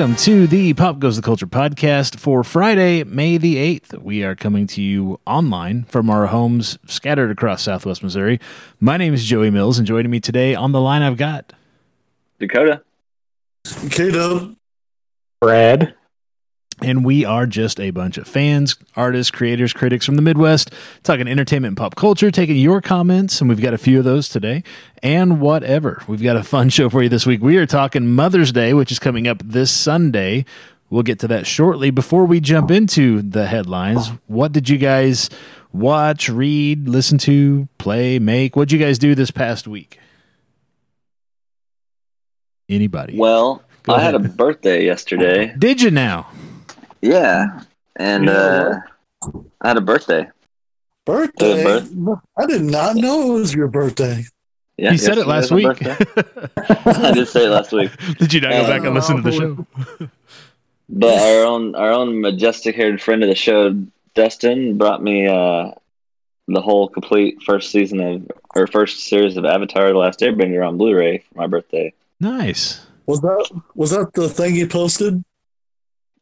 Welcome to the Pop Goes the Culture podcast for Friday, May the 8th. We are coming to you online from our homes scattered across southwest Missouri. My name is Joey Mills, and joining me today on the line I've got Dakota. Kato. Brad. And we are just a bunch of fans, artists, creators, critics from the Midwest, talking entertainment and pop culture, taking your comments, and we've got a few of those today, and whatever. We've got a fun show for you this week. We are talking Mother's Day, which is coming up this Sunday. We'll get to that shortly. Before we jump into the headlines, what did you guys watch, read, listen to, play, make? What did you guys do this past week? Anybody? Well, Go I had a birthday yesterday. Did you now? Yeah. And uh, I had a birthday. Birthday? Good I did not know it was your birthday. Yeah, you said it last week. I did say it last week. Did you not go back and listen to the show? But our own our own majestic haired friend of the show, Dustin, brought me uh, the whole complete first season of or first series of Avatar: The Last Airbender on Blu-ray for my birthday. Nice. Was that was that the thing you posted?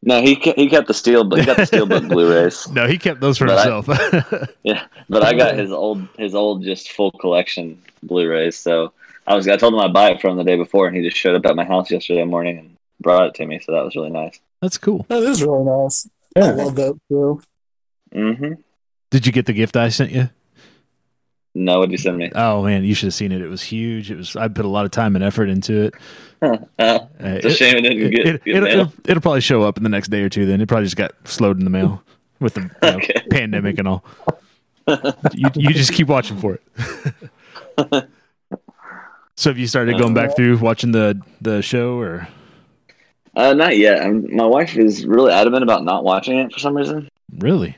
No, he ke- he kept the steel, but he got the steelbook Blu-rays. No, he kept those for But I- himself. Yeah, but I got his old his old just full collection Blu-rays. So I was I told him I'd buy it from the day before, and he just showed up at my house yesterday morning and brought it to me. So that was really nice. That's cool. That is really nice. I love that show. hmm Did you get the gift I sent you? No, what'd you send me? Oh man, you should have seen it. It was huge. It was. I put a lot of time and effort into it. Oh, Uh, it's a shame it didn't get, it, get will mail. it'll, it'll probably show up in the next day or two. Then it probably just got slowed in the mail with the you know, Okay. pandemic and all. you you just keep watching for it. so have you started going back through watching the the show or Uh, not yet. i my wife is really adamant about not watching it for some reason, really?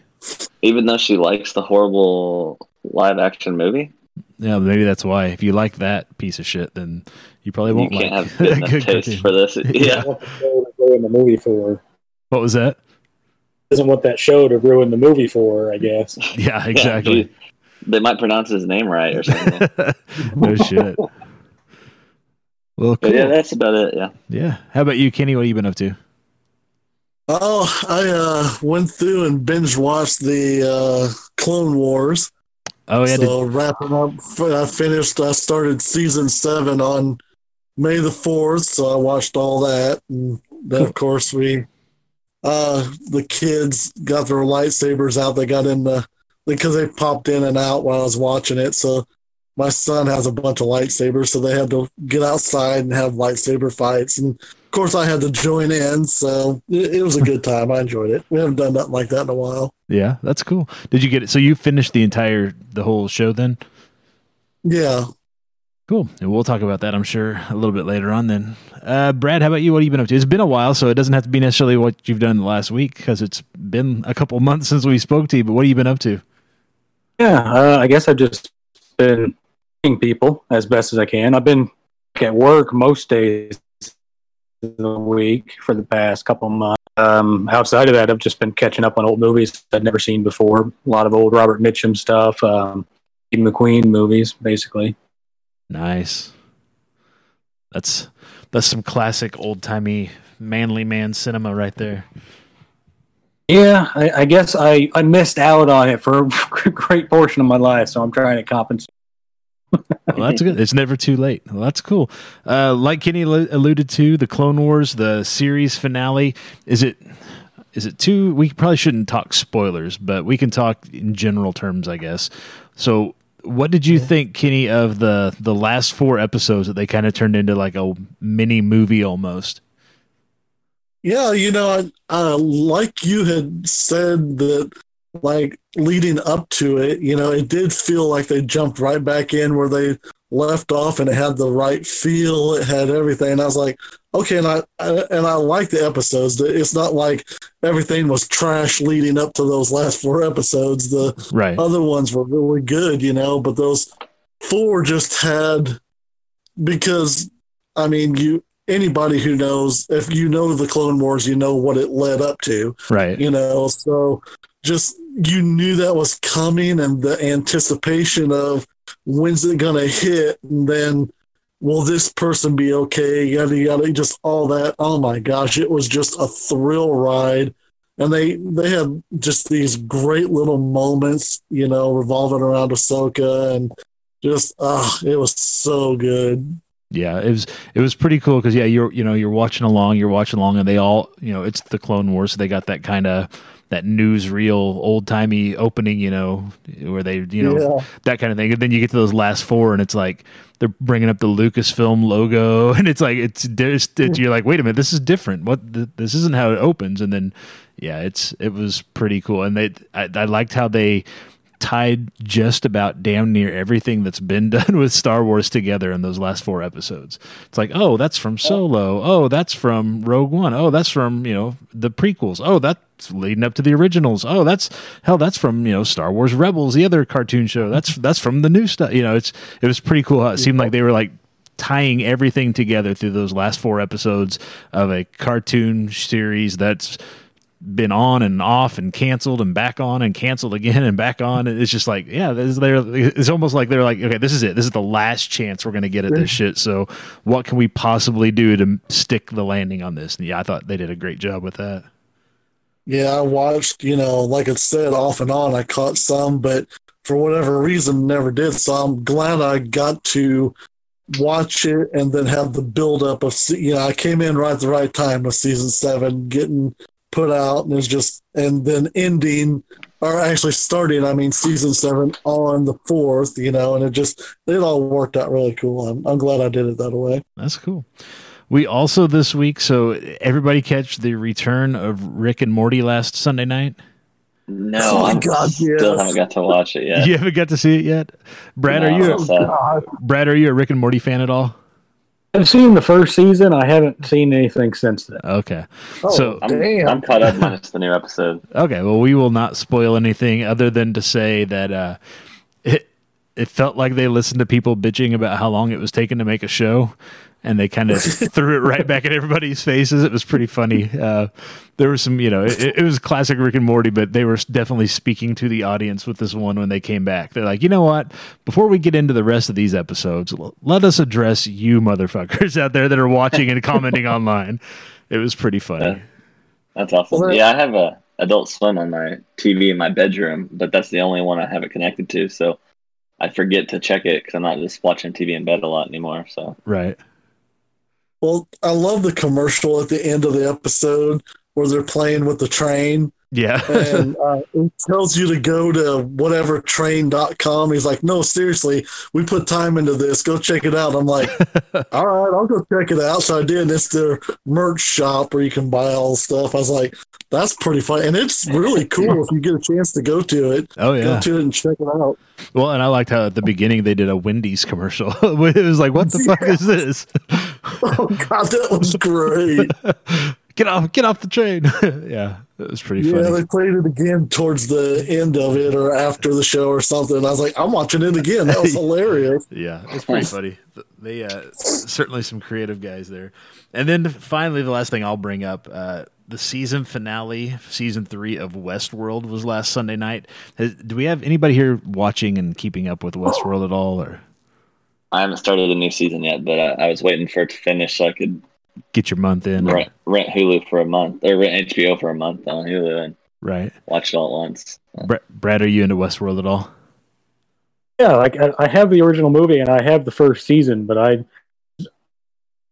even though she likes the horrible live action movie. Yeah, maybe that's why. If you like that piece of shit, then you probably won't You can't like have good enough good taste cartoon. for this. Yeah. What the ruin the movie for? What was that? Doesn't want that show to ruin the movie for, I guess. Yeah, Yeah, exactly. gee, they might pronounce his name right or something. no shit. Well, cool. yeah, that's about it. Yeah. Yeah. How about you, Kenny? What have you been up to? Oh, I uh, went through and binge watched the uh, Clone Wars. Oh yeah, did, so wrapping up, I finished. I started season seven on May the fourth, so I watched all that, and then of course we, uh, the kids got their lightsabers out. They got in the because they popped in and out while I was watching it. So my son has a bunch of lightsabers, so they had to get outside and have lightsaber fights, and of course I had to join in. So it, it was a good time. I enjoyed it. We haven't done nothing like that in a while. yeah, that's cool. Did you get it? So you finished the entire the whole show then? Yeah. Cool. And we'll talk about that, I'm sure, a little bit later on. Then, uh, Brad, how about you? What have you been up to? It's been a while, so it doesn't have to be necessarily what you've done the last week because it's been a couple months since we spoke to you. But what have you been up to? Yeah, uh, I guess I've just been seeing people as best as I can. I've been at work most days of the week for the past couple months. Um, outside of that, I've just been catching up on old movies I'd never seen before. A lot of old Robert Mitchum stuff, um, McQueen movies, basically. Nice. That's that's some classic old timey manly man cinema right there. Yeah, I, I guess I, I missed out on it for a great portion of my life, so I'm trying to compensate. Well, that's good. It's never too late. Well, that's cool. Uh, like Kenny al- alluded to, the Clone Wars, the series finale. Is it? Is it too? We probably shouldn't talk spoilers, but we can talk in general terms, I guess. So, what did you think, Kenny, of the the last four episodes that they kind of turned into like a mini movie almost? Yeah, you know, I, uh, like you had said that, like leading up to it, you know, it did feel like they jumped right back in where they left off, and it had the right feel, it had everything. And I was like, okay, and I, I and I like the episodes. It's not like everything was trash leading up to those last four episodes. The Right. other ones were really good, you know, but those four just had because I mean you anybody who knows if you know the Clone Wars, you know what it led up to, Right. you know. So just you knew that was coming and the anticipation of when's it gonna hit and then will this person be okay? Yada yada, just all that. Oh my gosh, it was just a thrill ride. And they they had just these great little moments, you know, revolving around Ahsoka and just ah, it was so good. Yeah, it was it was pretty cool because yeah, you're you know you're watching along, you're watching along, and they all you know it's the Clone Wars, so they got that kind of that newsreel old timey opening, you know, where they you know Yeah. that kind of thing. And then you get to those last four, and it's like they're bringing up the Lucasfilm logo, and it's like it's, it's, it's you're like, wait a minute, this is different. What th- this isn't how it opens, and then yeah, it's it was pretty cool, and they I, I liked how they tied just about damn near everything that's been done with Star Wars together in those last four episodes. It's like, oh, that's from Solo. Oh, that's from Rogue One. Oh, that's from, you know, the prequels. Oh, that's leading up to the originals. Oh, that's hell, that's from, you know, Star Wars Rebels, the other cartoon show. That's that's from the new stuff. You know, it's it was pretty cool it seemed like they were like tying everything together through those last four episodes of a cartoon series that's been on and off and canceled and back on and canceled again and back on. It's just like, yeah, this. It's almost like they're like, okay, this is it. This is the last chance we're going to get at this shit. So what can we possibly do to stick the landing on this? And yeah, I thought they did a great job with that. Yeah, I watched, you know, like it said, off and on. I caught some, but for whatever reason, never did. So I'm glad I got to watch it and then have the build up of, you know, I came in right at the right time of season seven, getting put out, and it's just, and then ending, or actually starting, I mean, season seven on the fourth, you know, and it just, it all worked out really cool. I'm, I'm glad I did it that way. That's cool. We also this week, so everybody catch the return of Rick and Morty last Sunday night. No, Oh my I God, still yes. haven't got to watch it yet. You haven't got to see it yet, Brad. Are you I'm sad. God. Brad? Are you a Rick and Morty fan at all? I've seen the first season. I haven't seen anything since then. Okay. Oh, So- I'm, damn. I'm caught up minus the new episode. Okay, well, we will not spoil anything other than to say that uh, it it felt like they listened to people bitching about how long it was taking to make a show, and they kind of threw it right back at everybody's faces. It was pretty funny. Uh, there was some, you know, it, it was classic Rick and Morty, but they were definitely speaking to the audience with this one when they came back. They're like, you know what? Before we get into the rest of these episodes, let us address you motherfuckers out there that are watching and commenting online. It was pretty funny. Yeah. That's awesome. Well, yeah, I have a Adult Swim on my TV in my bedroom, but that's the only one I have it connected to. So I forget to check it because I'm not just watching TV in bed a lot anymore. So Right. Well, I love the commercial at the end of the episode where they're playing with the train Yeah. and uh, it tells you to go to whatever train.com. He's like, no, seriously, we put time into this. Go check it out. I'm like, all right, I'll go check it out. So I did. And it's their merch shop where you can buy all the stuff. I was like, that's pretty fun. And it's really cool if you get a chance to go to it. oh, yeah. Go to it and check it out. Well, and I liked how at the beginning they did a Wendy's commercial. it was like, what the fuck is this? Oh, God, that was great. get off, get off the train. yeah, that was pretty Yeah, funny. they played it again towards the end of it or after the show or something. I was like, I'm watching it again. That was hilarious. Yeah, it's pretty funny. They uh, certainly some creative guys there. And then finally, the last thing I'll bring up: uh, the season finale, season three of Westworld was last Sunday night. Has, do we have anybody here watching and keeping up with Westworld at all, or I haven't started the new season yet, but uh, I was waiting for it to finish so I could get your month in? rent, rent Hulu for a month or rent HBO for a month on Hulu and Right, watch it all at once. Bra- Brad, are you into Westworld at all? Yeah, like I, I have the original movie and I have the first season, but I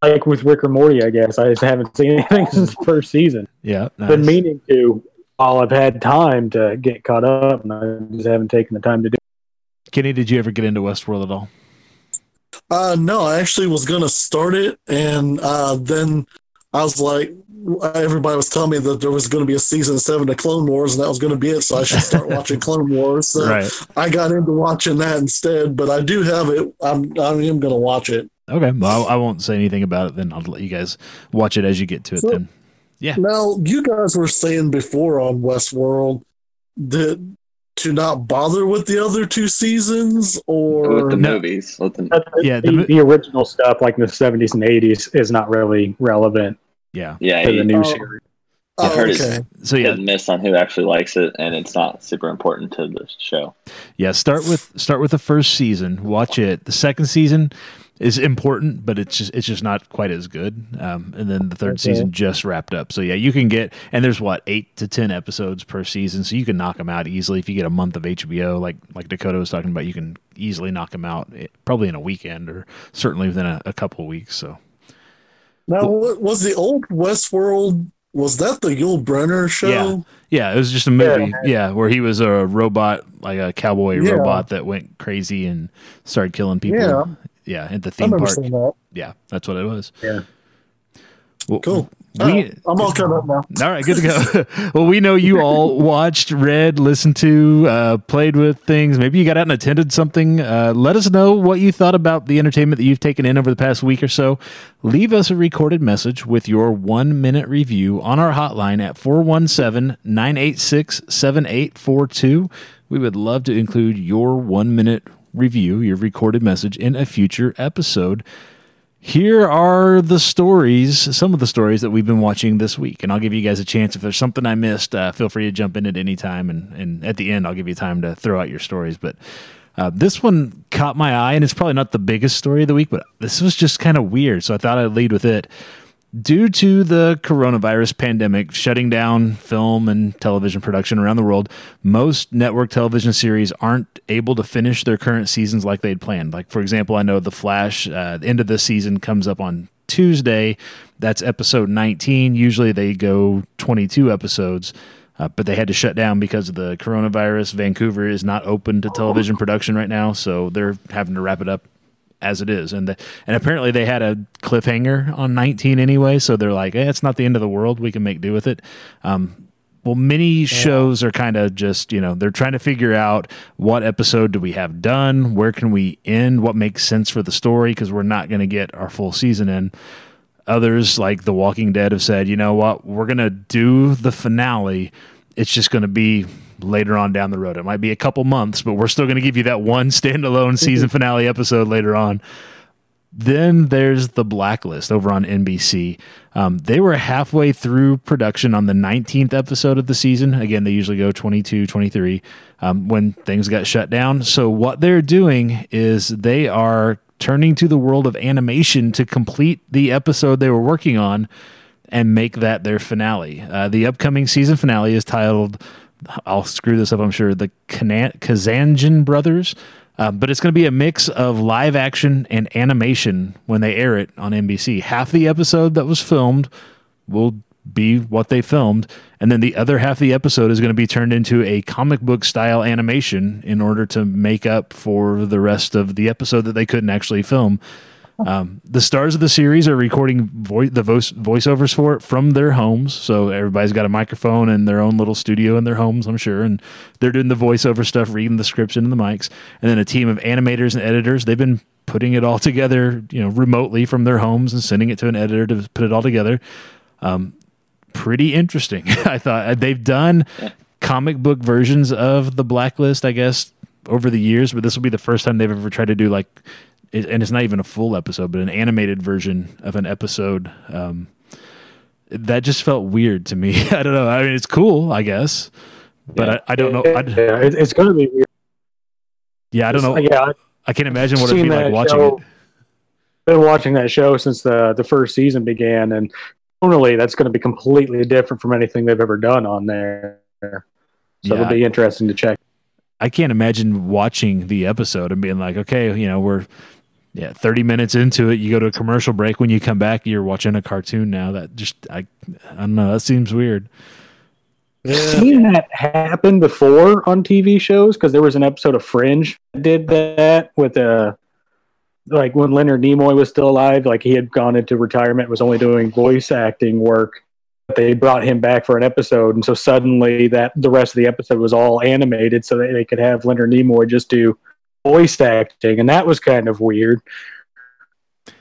like with Rick or Morty, I guess I just haven't seen anything since the first season. Yeah, nice. Been meaning to while I've had time to get caught up, and I just haven't taken the time to do. Kenny, did you ever get into Westworld at all? Uh, no, I actually was going to start it. And uh, then I was like, everybody was telling me that there was going to be a season seven of Clone Wars and that was going to be it. So I should start watching Clone Wars. So right. I got into watching that instead. But I do have it. I'm, I am going to watch it. Okay. Well, I, I won't say anything about it. Then I'll let you guys watch it as you get to it. So- then. Yeah. Now, you guys were saying before on Westworld that to not bother with the other two seasons or with the No. movies. With the, Yeah, the the, the original stuff, like in the seventies and eighties, is not really relevant Yeah. yeah, to the new Oh. series. I've Oh, heard it's- okay. So hit yeah, and miss on who actually likes it, and it's not super important to the show. yeah. Start with start with the first season. Watch it. The second season, is important, but it's just it's just not quite as good. Um, and then the third Okay. season just wrapped up, so yeah, you can get and there's what eight to ten episodes per season, so you can knock them out easily if you get a month of HBO, like like Dakota was talking about. You can easily knock them out eh, probably in a weekend or certainly within a, a couple of weeks. So Now, was the old Westworld? Was that the Yul Brynner show? yeah, it was just a movie, yeah, where he was a robot, like a cowboy Yeah. robot that went crazy and started killing people. Yeah. Yeah, at the I theme remember park. that. Yeah, that's what it was. Yeah. Well, Cool. We, Oh, I'm all caught up now. all right, good to go. well, we know you all watched, read, listened to, uh, played with things. Maybe you got out and attended something. Uh, let us know what you thought about the entertainment that you've taken in over the past week or so. Leave us a recorded message with your one minute review on our hotline at 417 986 7842. We would love to include your one minute review, your recorded message, in a future episode here are the stories, some of the stories that we've been watching this week. And I'll give you guys a chance. If there's something I missed, uh, feel free to jump in at any time. And, and at the end, I'll give you time to throw out your stories. But uh, this one caught my eye, and it's probably not the biggest story of the week, but this was just kind of weird. So I thought I'd lead with it. Due to the coronavirus pandemic shutting down film and television production around the world, most network television series aren't able to finish their current seasons like they'd planned. Like, for example, I know The Flash, uh, the end of the season comes up on Tuesday. That's episode 19. Usually they go 22 episodes. Uh, but they had to shut down because of the coronavirus. Vancouver is not open to television production right now, so they're having to wrap it up as it is. And the, and apparently they had a cliffhanger on 19 anyway, so they're like, eh, it's not the end of the world. We can make do with it. Um, well, many shows are kind of just, you know, they're trying to figure out what episode do we have done? Where can we end? What makes sense for the story? Because we're not going to get our full season in. Others, like The Walking Dead, have said, you know what? We're going to do the finale. It's just going to be later on down the road. It might be a couple months, but we're still going to give you that one standalone season finale episode later on. Then there's the Blacklist over on NBC. Um, they were halfway through production on the 19th episode of the season. Again, they usually go 22, 23 um, when things got shut down. So, what they're doing is they are turning to the world of animation to complete the episode they were working on and make that their finale. Uh, the upcoming season finale is titled, I'll screw this up, I'm sure, the Kazanjian Brothers. Uh, but it's going to be a mix of live action and animation when they air it on NBC. Half the episode that was filmed will be what they filmed, and then the other half of the episode is going to be turned into a comic book style animation in order to make up for the rest of the episode that they couldn't actually film. Um, the stars of the series are recording vo- the voice voiceovers for it from their homes. So everybody's got a microphone in their own little studio in their homes, I'm sure, and they're doing the voiceover stuff, reading the scripts into the mics, and then a team of animators and editors. They've been putting it all together, you know, remotely from their homes and sending it to an editor to put it all together. Um, pretty interesting. I thought Uh, they've done comic book versions of the Blacklist, I guess, over the years, but this will be the first time they've ever tried to do like it, and it's not even a full episode, but an animated version of an episode. Um, that just felt weird to me. I don't know. I mean, it's cool, I guess, but I, I don't know. I, yeah, it's going to be weird. yeah, I don't know. Yeah, I've can't imagine what it'd be like watching show. it. Been watching that show since the the first season began, and totally that's going to be completely different from anything they've ever done on there. So Yeah. it'll be interesting to check. I can't imagine watching the episode and being like, okay, you know, we're yeah, 30 minutes into it, you go to a commercial break. When you come back, you're watching a cartoon now. That just, I, I don't know. That seems weird. I've Yeah. seen that happen before on TV shows because there was an episode of Fringe that did that with a like when Leonard Nimoy was still alive, like he had gone into retirement, was only doing voice acting work. But they brought him back for an episode, and so suddenly that the rest of the episode was all animated, so that they could have Leonard Nimoy just do voice acting, and that was kind of weird.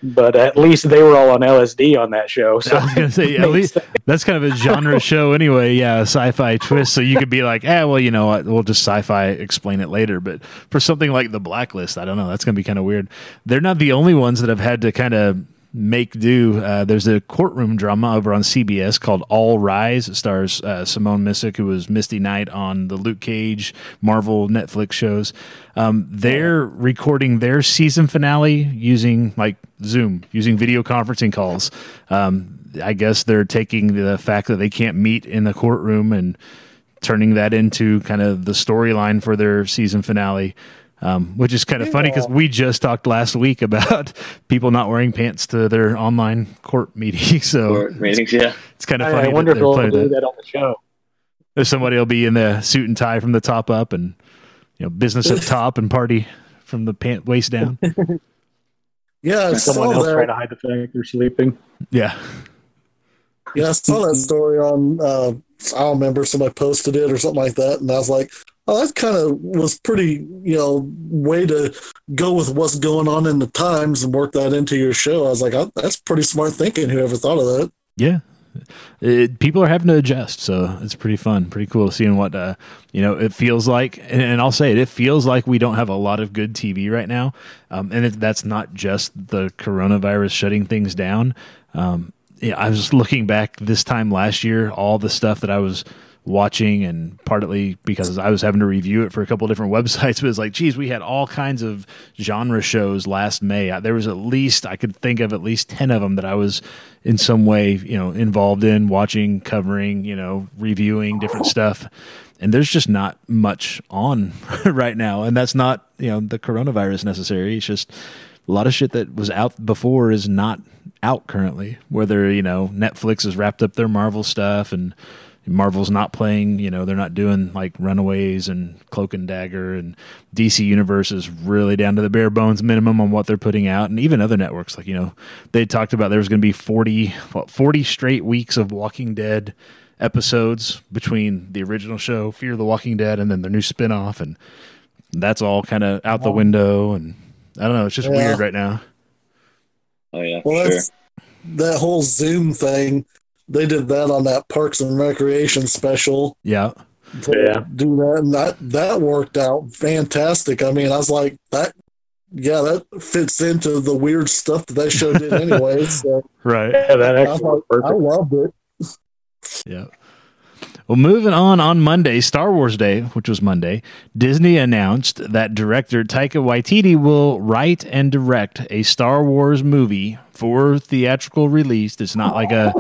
But at least they were all on LSD on that show. So I was gonna say, at least that's kind of a genre show anyway. Yeah, sci-fi twist. So you could be like, ah, well, you know what? We'll just sci-fi explain it later. But for something like the Blacklist, I don't know. That's gonna be kind of weird. They're not the only ones that have had to kind of make do. Uh, there's a courtroom drama over on CBS called All Rise. It stars uh, Simone Missick, who was Misty Knight on the Luke Cage Marvel Netflix shows. Um, they're recording their season finale using like Zoom, using video conferencing calls. Um, I guess they're taking the fact that they can't meet in the courtroom and turning that into kind of the storyline for their season finale. Um, which is kind of funny because we just talked last week about people not wearing pants to their online court meetings. So Court meetings, yeah. it's kind of funny. I wonder that if they're they'll do that. that on the show. There's somebody will be in the suit and tie from the top up, and you know, business at top and party from the pant waist down. Yeah, I Someone saw else trying to hide the fact they're sleeping. Yeah, Yeah, I saw that story on. Uh, I don't remember somebody posted it or something like that, and I was like, "Oh, that kind of was pretty, you know, way to go with what's going on in the times and work that into your show." I was like, oh, "That's pretty smart thinking. Whoever thought of that?" yeah. It, people are having to adjust, so it's pretty fun, pretty cool seeing what uh, you know. It feels like, and, and I'll say it, it feels like we don't have a lot of good TV right now, um, and it, that's not just the coronavirus shutting things down. Um, yeah, I was looking back this time last year, all the stuff that I was watching, and partly because I was having to review it for a couple of different websites. But it's like, geez, we had all kinds of genre shows last May. There was at least I could think of at least ten of them that I was in some way, you know, involved in watching, covering, you know, reviewing different oh. stuff. And there's just not much on right now, and that's not you know the coronavirus necessary. It's just a lot of shit that was out before is not out currently. Whether you know Netflix has wrapped up their Marvel stuff and Marvel's not playing, you know, they're not doing like Runaways and Cloak and Dagger, and DC Universe is really down to the bare bones minimum on what they're putting out, and even other networks, like you know, they talked about there was going to be 40, what, 40 straight weeks of Walking Dead episodes between the original show, Fear the Walking Dead, and then their new spinoff, and that's all kind of out the window, and I don't know, it's just Yeah. weird right now. Oh yeah, Well, sure. that's that whole Zoom thing. They did that on that Parks and Recreation special. Yeah, to Yeah. do that, and that that worked out fantastic. I mean, I was like that. Yeah, that fits into the weird stuff that that show did anyway. So right. Yeah, that actually thought, worked I loved it. Yeah. Well, moving on on Monday, Star Wars Day, which was Monday, Disney announced that director Taika Waititi will write and direct a Star Wars movie for theatrical release. It's not like a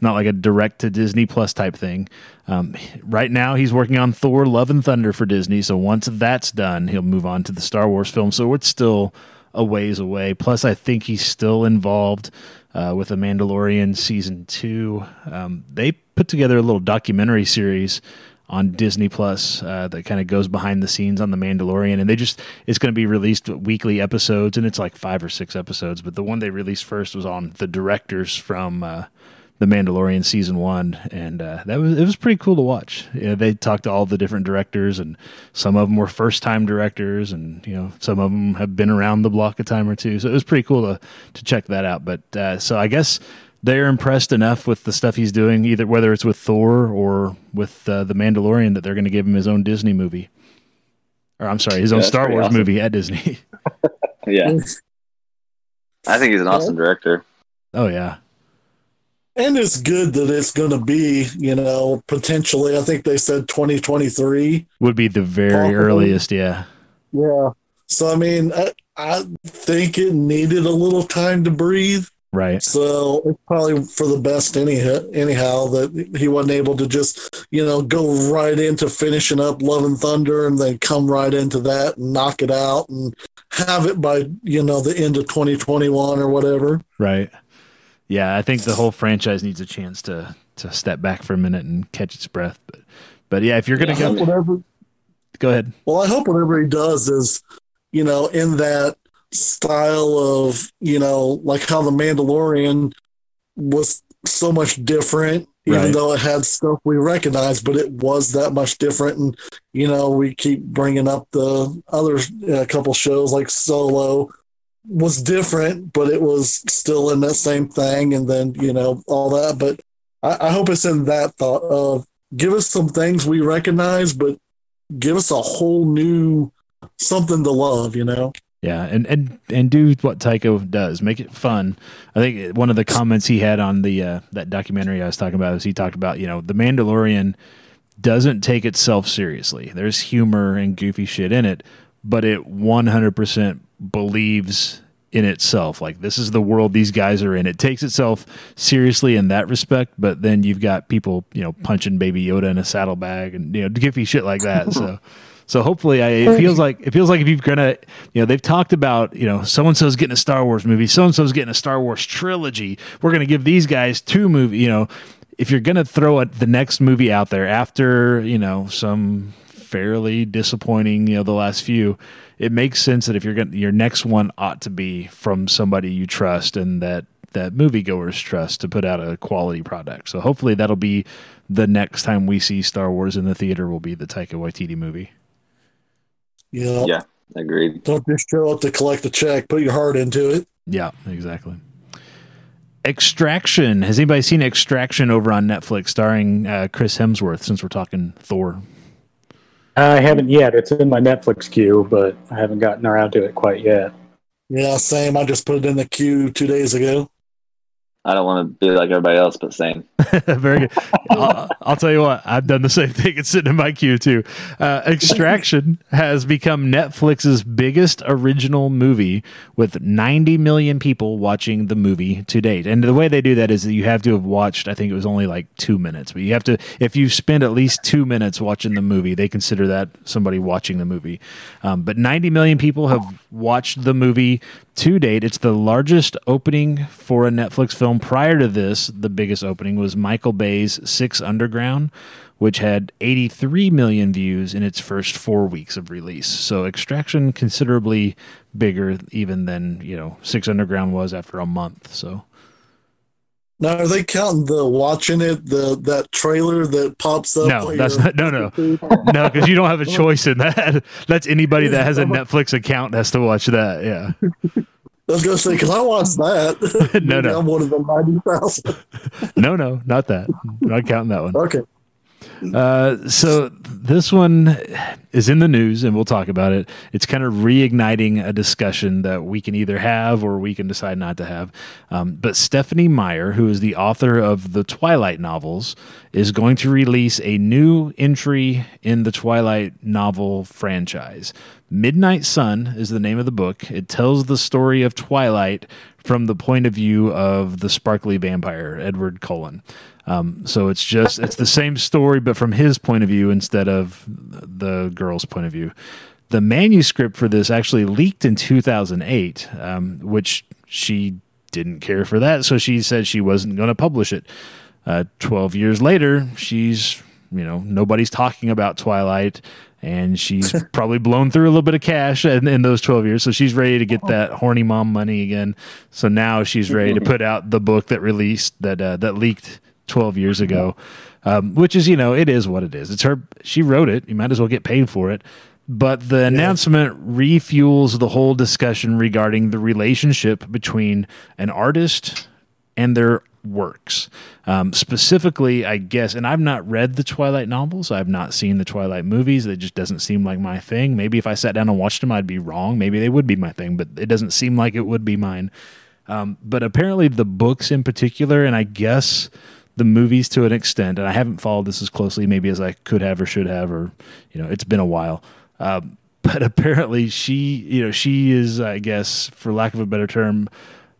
not like a direct to Disney Plus type thing. Um, right now, he's working on Thor: Love and Thunder for Disney. So once that's done, he'll move on to the Star Wars film. So it's still a ways away. Plus, I think he's still involved uh, with The Mandalorian season two. Um, they put together a little documentary series on Disney Plus uh, that kind of goes behind the scenes on The Mandalorian, and they just it's going to be released weekly episodes, and it's like five or six episodes. But the one they released first was on the directors from. Uh, the Mandalorian season one, and uh, that was it was pretty cool to watch. You know, they talked to all the different directors, and some of them were first time directors, and you know some of them have been around the block a time or two. So it was pretty cool to to check that out. But uh, so I guess they're impressed enough with the stuff he's doing, either whether it's with Thor or with uh, the Mandalorian, that they're going to give him his own Disney movie, or I'm sorry, his own Yeah, that's Star Wars awesome. movie at Disney. Yeah, I think he's an awesome director. oh yeah, And it's good that it's going to be, you know, potentially. I think they said 2023. would be the very Possibly. earliest. Yeah, Yeah. So I mean, I, I think it needed a little time to breathe. right. So it's probably for the best anyhow, anyhow that he wasn't able to just, you know, go right into finishing up Love and Thunder and then come right into that and knock it out and have it by, you know, the end of 2021 or whatever. Right. Yeah, I think the whole franchise needs a chance to to step back for a minute and catch its breath. But but yeah, if you're gonna Yeah. go, Whatever. go ahead. Well, I hope whatever he does is, you know, in that style of, you know, like how the Mandalorian was so much different, even Right. though it had stuff we recognize, but it was that much different. And, you know, we keep bringing up the other uh, couple shows like Solo was different, but it was still in that same thing. And then, you know, all that. But I, I hope it's in that thought of give us some things we recognize, but give us a whole new something to love, you know? Yeah, and and and do what Taika does, make it fun. I think one of the comments he had on the uh, that documentary I was talking about is he talked about you know the Mandalorian doesn't take itself seriously. There's humor and goofy shit in it, but it 100% believes in itself. Like this is the world these guys are in. It takes itself seriously in that respect, but then you've got people, you know, punching Baby Yoda in a saddlebag and you know goofy shit like that. So. So hopefully, I, it feels like it feels like if you're gonna, you know, they've talked about, you know, so and so's getting a Star Wars movie, so and so's getting a Star Wars trilogy. We're gonna give these guys two movie, you know, if you're gonna throw a, the next movie out there after, you know, some fairly disappointing, you know, the last few, it makes sense that if you're going to your next one ought to be from somebody you trust and that that moviegoers trust to put out a quality product. So hopefully that'll be the next time we see Star Wars in the theater will be the Taika Waititi movie. Yeah. Yeah, agreed. Don't just show up to collect the check. Put your heart into it. Yeah, exactly. Extraction. Has anybody seen Extraction over on Netflix starring uh, Chris Hemsworth since we're talking Thor? I haven't yet. It's in my Netflix queue, but I haven't gotten around to it quite yet. Yeah, same. I just put it in the queue two days ago. I don't want to be like everybody else, but same. Very good. I'll, I'll, tell you what, I've done the same thing. It's sitting in my queue too. Uh, Extraction has become Netflix's biggest original movie with 90 million people watching the movie to date. And the way they do that is that you have to have watched, I think it was only like two minutes, but you have to, if you spend at least two minutes watching the movie, they consider that somebody watching the movie. Um, but 90 million people have watched the movie to date. It's the largest opening for a Netflix film. Prior to this, the biggest opening was Michael Bay's Six Underground, which had 83 million views in its first four weeks of release. So Extraction considerably bigger even than you know Six Underground was after a month. So. Now, are they counting the watching it the that trailer that pops up? No, that's not, no, no, no, because you don't have a choice in that. That's anybody that has a Netflix account has to watch that. Yeah. I was gonna say because I watched that. no, no, I'm one of the ninety thousand. no, no, not that. not counting that one. Okay. Uh, so this one is in the news, and we'll talk about it. It's kind of reigniting a discussion that we can either have or we can decide not to have. Um, but Stephenie Meyer, who is the author of the Twilight novels, is going to release a new entry in the Twilight novel franchise. Midnight Sun is the name of the book. It tells the story of Twilight from the point of view of the sparkly vampire, Edward Cullen. Um, so it's just it's the same story, but from his point of view instead of the girl's point of view. The manuscript for this actually leaked in 2008, um, which she didn't care for that, so she said she wasn't going to publish it. Uh, 12 years later, she's you know nobody's talking about Twilight and she's probably blown through a little bit of cash in, in, those 12 years. So she's ready to get that horny mom money again. So now she's ready to put out the book that released that uh, that leaked 12 years ago um, which is you know it is what it is. It's her she wrote it. You might as well get paid for it. But the yeah. announcement refuels the whole discussion regarding the relationship between an artist and their works. Um, specifically, I guess, and I've not read the Twilight novels. I've not seen the Twilight movies. It just doesn't seem like my thing. Maybe if I sat down and watched them, I'd be wrong. Maybe they would be my thing, but it doesn't seem like it would be mine. Um, but apparently, the books in particular, and I guess the movies to an extent, and I haven't followed this as closely maybe as I could have or should have, or you know, it's been a while. Um, but apparently, she, you know, she is, I guess, for lack of a better term,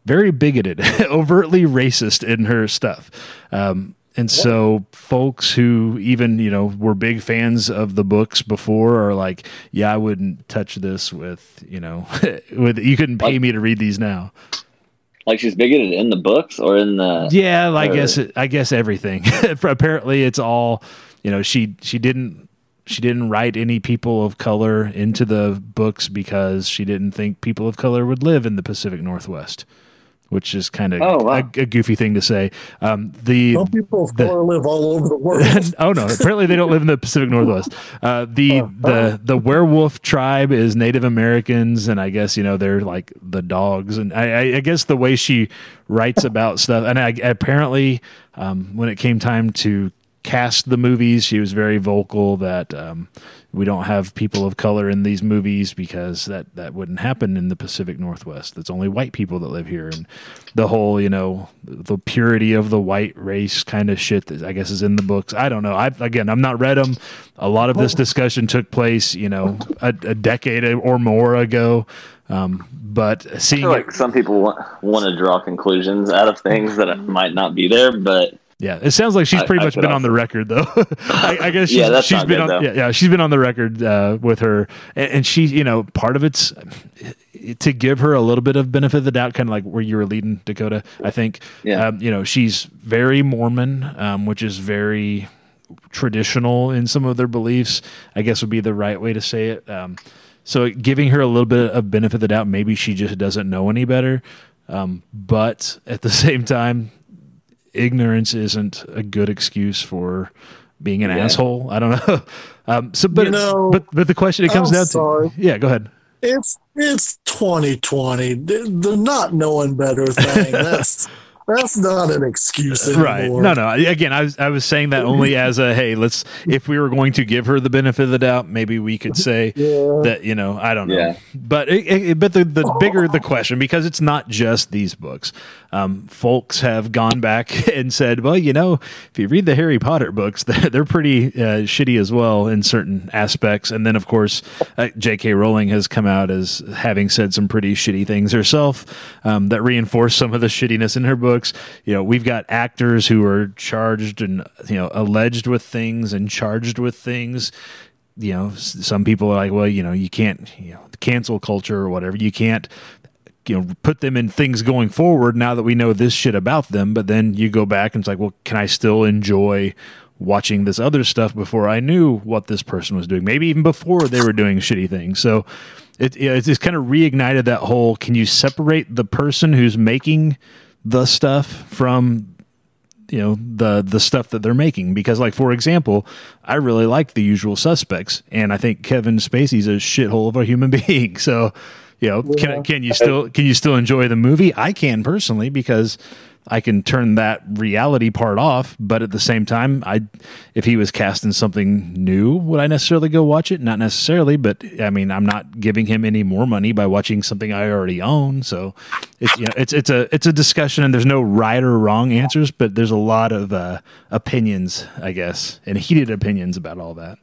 very bigoted, overtly racist in her stuff. Um, and so folks who even, you know, were big fans of the books before are like, yeah, I wouldn't touch this with, you know, with you couldn't pay me to read these now. Like she's bigoted in the books or in the Yeah, I guess I guess everything. Apparently it's all, you know, she she didn't she didn't write any people of color into the books because she didn't think people of color would live in the Pacific Northwest which is kind of oh, wow. a, a, goofy thing to say. Um, the Some people of color live all over the world. oh no, apparently they don't live in the Pacific Northwest. Uh, the uh, the uh. the werewolf tribe is Native Americans, and I guess you know they're like the dogs. And I, I guess the way she writes about stuff, and I, apparently um, when it came time to cast the movies, she was very vocal that um, we don't have people of color in these movies because that that wouldn't happen in the Pacific Northwest. It's only white people that live here, and the whole you know the purity of the white race kind of shit that I guess is in the books. I don't know. I again, I'm not read them. A lot of this discussion took place, you know, a, a decade or more ago. Um, but seeing feel it- like some people want, want to draw conclusions out of things that might not be there, but Yeah, it sounds like she's pretty I much could been on the record though. I, I guess she's, Yeah, she's been good, on yeah, yeah she's been on the record uh, with her, and, and she you know part of it's to give her a little bit of benefit of the doubt, kind of like where you were leading Dakota. I think Yeah. um, you know she's very Mormon, um, which is very traditional in some of their beliefs. I guess would be the right way to say it. Um, so giving her a little bit of benefit of the doubt, maybe she just doesn't know any better. Um, but at the same time, ignorance isn't a good excuse for being an Yeah. asshole. I don't know. Um, so, but You know, but but the question it comes I'm down sorry. to, yeah, go ahead. It's it's 2020. The the not knowing better thing. That's that's not an excuse anymore. Right? No, no. Again, I was I was saying that only as a hey, let's if we were going to give her the benefit of the doubt, maybe we could say Yeah. that you know I don't know. Yeah. But it, it, but the the bigger the question because it's not just these books. Um, folks have gone back and said, well, you know, if you read the Harry Potter books, they're, they're pretty uh, shitty as well in certain aspects. And then, of course, uh, J.K. Rowling has come out as having said some pretty shitty things herself um, that reinforce some of the shittiness in her books. You know, we've got actors who are charged and you know alleged with things and charged with things. You know some people are like well you know you can't you know cancel culture or whatever. You can't you know put them in things going forward now that we know this shit about them. But then you go back and it's like well can i still enjoy watching this other stuff before i knew what this person was doing? Maybe even before they were doing shitty things. So it, yeah, it's kind of reignited that whole can you separate the person who's making the stuff from you know the the stuff that they're making. Because like for example i really like the usual suspects and i think kevin spacey's a shithole of a human being. So you know can, can you still can you still enjoy the movie? I can personally because i can turn that reality part off but at the same time i if he was casting something new would i necessarily go watch it not necessarily but i mean i'm not giving him any more money by watching something i already own so it's you know it's it's a it's a discussion and there's no right or wrong answers but there's a lot of uh opinions i guess and heated opinions about all that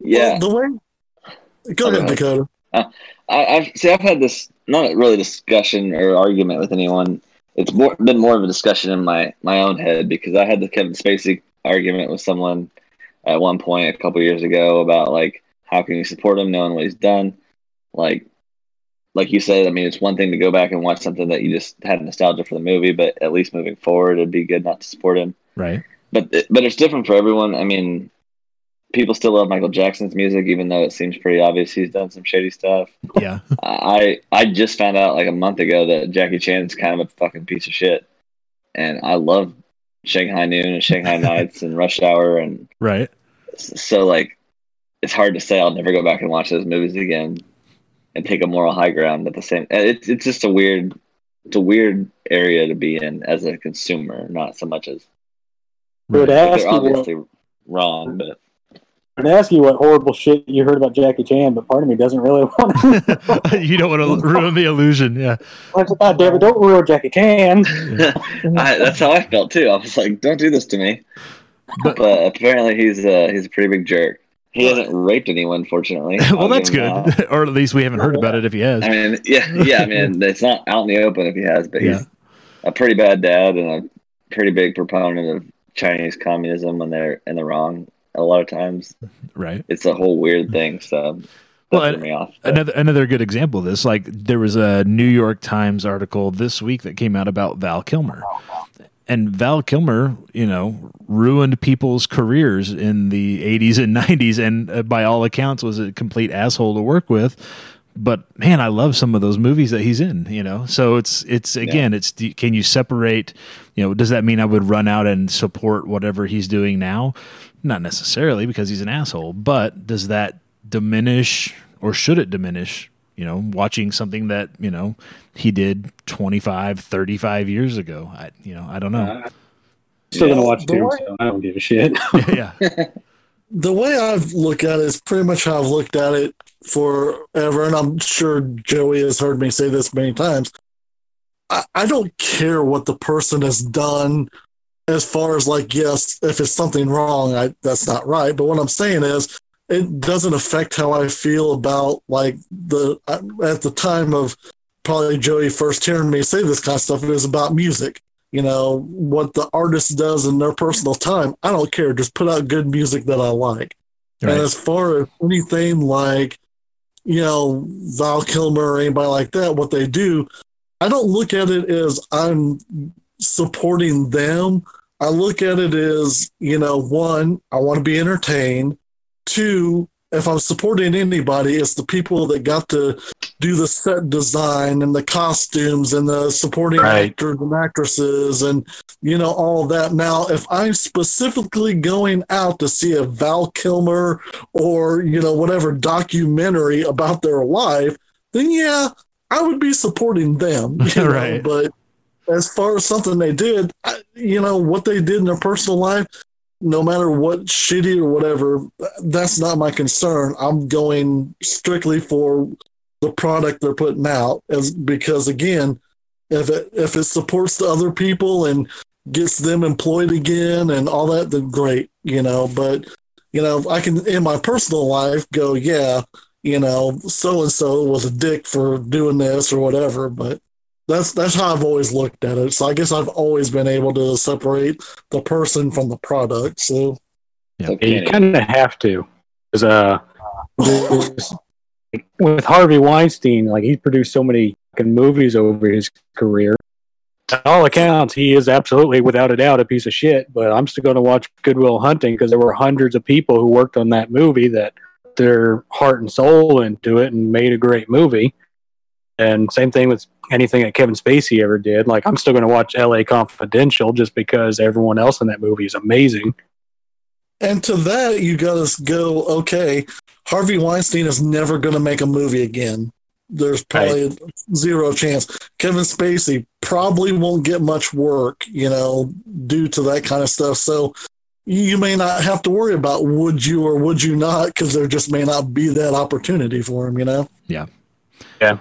yeah. Well, the way. Go ahead, Okay. Dakota. I, I've see. I've had this not really discussion or argument with anyone. It's more been more of a discussion in my my own head because I had the Kevin Spacey argument with someone at one point a couple years ago about like how can you support him knowing what he's done, like like you said. I mean, it's one thing to go back and watch something that you just had nostalgia for the movie, but at least moving forward, it'd be good not to support him right but but it's different for everyone. I mean, people still love Michael Jackson's music, even though it seems pretty obvious he's done some shady stuff. yeah I I just found out like a month ago that Jackie Chan's kind of a fucking piece of shit, and I love Shanghai Noon and Shanghai Nights and Rush Hour, and right so like it's hard to say I'll never go back and watch those movies again and take a moral high ground at the same. It's it's just a weird it's a weird area to be in as a consumer, not so much as right. like, they're obviously wrong, but I would ask you what horrible shit you heard about Jackie Chan, but part of me doesn't really want to. you don't want to ruin the illusion yeah God damn it, don't ruin Jackie Chan. I, that's how I felt too. I was like, "Don't do this to me." But- But, apparently, he's uh, he's a pretty big jerk. He hasn't raped anyone, fortunately. well I'll that's give him good or at least we haven't heard about it if he has I mean, yeah, yeah. I mean, it's not out in the open if he has, but he's Yeah. a pretty bad dad and a pretty big proponent of Chinese communism when they're in the wrong. A lot of times, right it's a whole weird thing. So Well, off. Another another good example of this, like there was a New York Times article this week that came out about Val Kilmer. And Val Kilmer, you know, ruined people's careers in the 80s and 90s and uh, by all accounts was a complete asshole to work with. But man, I love some of those movies that he's in, you know. So it's it's again, it's can you separate, you know, does that mean I would run out and support whatever he's doing now? Not necessarily because he's an asshole, but does that diminish or should it diminish you know watching something that you know he did 25 35 years ago i you know i don't know uh, Still gonna watch The way- Tombstone. I don't give a shit. yeah the way I've looked at it is pretty much how I've looked at it forever, and I'm sure Joey has heard me say this many times. I, I don't care what the person has done as far as like, yes, if it's something wrong, I, that's not right. But what I'm saying is, it doesn't affect how I feel about like the uh, at the time of probably Joey first hearing me say this kind of stuff. It was about music, you know, what the artist does in their personal time. I don't care. Just put out good music that I like. Right. And as far as anything like, you know, Val Kilmer or anybody like that, what they do, I don't look at it as I'm supporting them. I look at it as, you know, one, I want to be entertained. Two, if I'm supporting anybody, it's the people that got to do the set design and the costumes and the supporting right. actors and actresses and you know all that. Now, if I'm specifically going out to see a Val Kilmer or you know whatever documentary about their life, then yeah, I would be supporting them. right. Know? But as far as something they did, I, you know what they did in their personal life no matter what shitty or whatever, that's not my concern. I'm going strictly for the product they're putting out as because again, if it if it supports the other people and gets them employed again and all that, then great, you know. But you know, I can in my personal life go, yeah, you know, so and so was a dick for doing this or whatever, but that's that's how I've always looked at it. So I guess I've always been able to separate the person from the product. So yeah, you kind of have to, because uh, with Harvey Weinstein, like he's produced so many fucking movies over his career. At all accounts, he is absolutely, without a doubt, a piece of shit. But I'm still going to watch Good Will Hunting because there were hundreds of people who worked on that movie that their heart and soul into it and made a great movie. And same thing with anything that Kevin Spacey ever did. Like I'm still going to watch L.A. Confidential just because everyone else in that movie is amazing. And to that, you got to go. Okay, Harvey Weinstein is never going to make a movie again. There's probably right. zero chance. Kevin Spacey probably won't get much work, you know, due to that kind of stuff. So you may not have to worry about would you or would you not because there just may not be that opportunity for him, you know? Yeah. Yeah.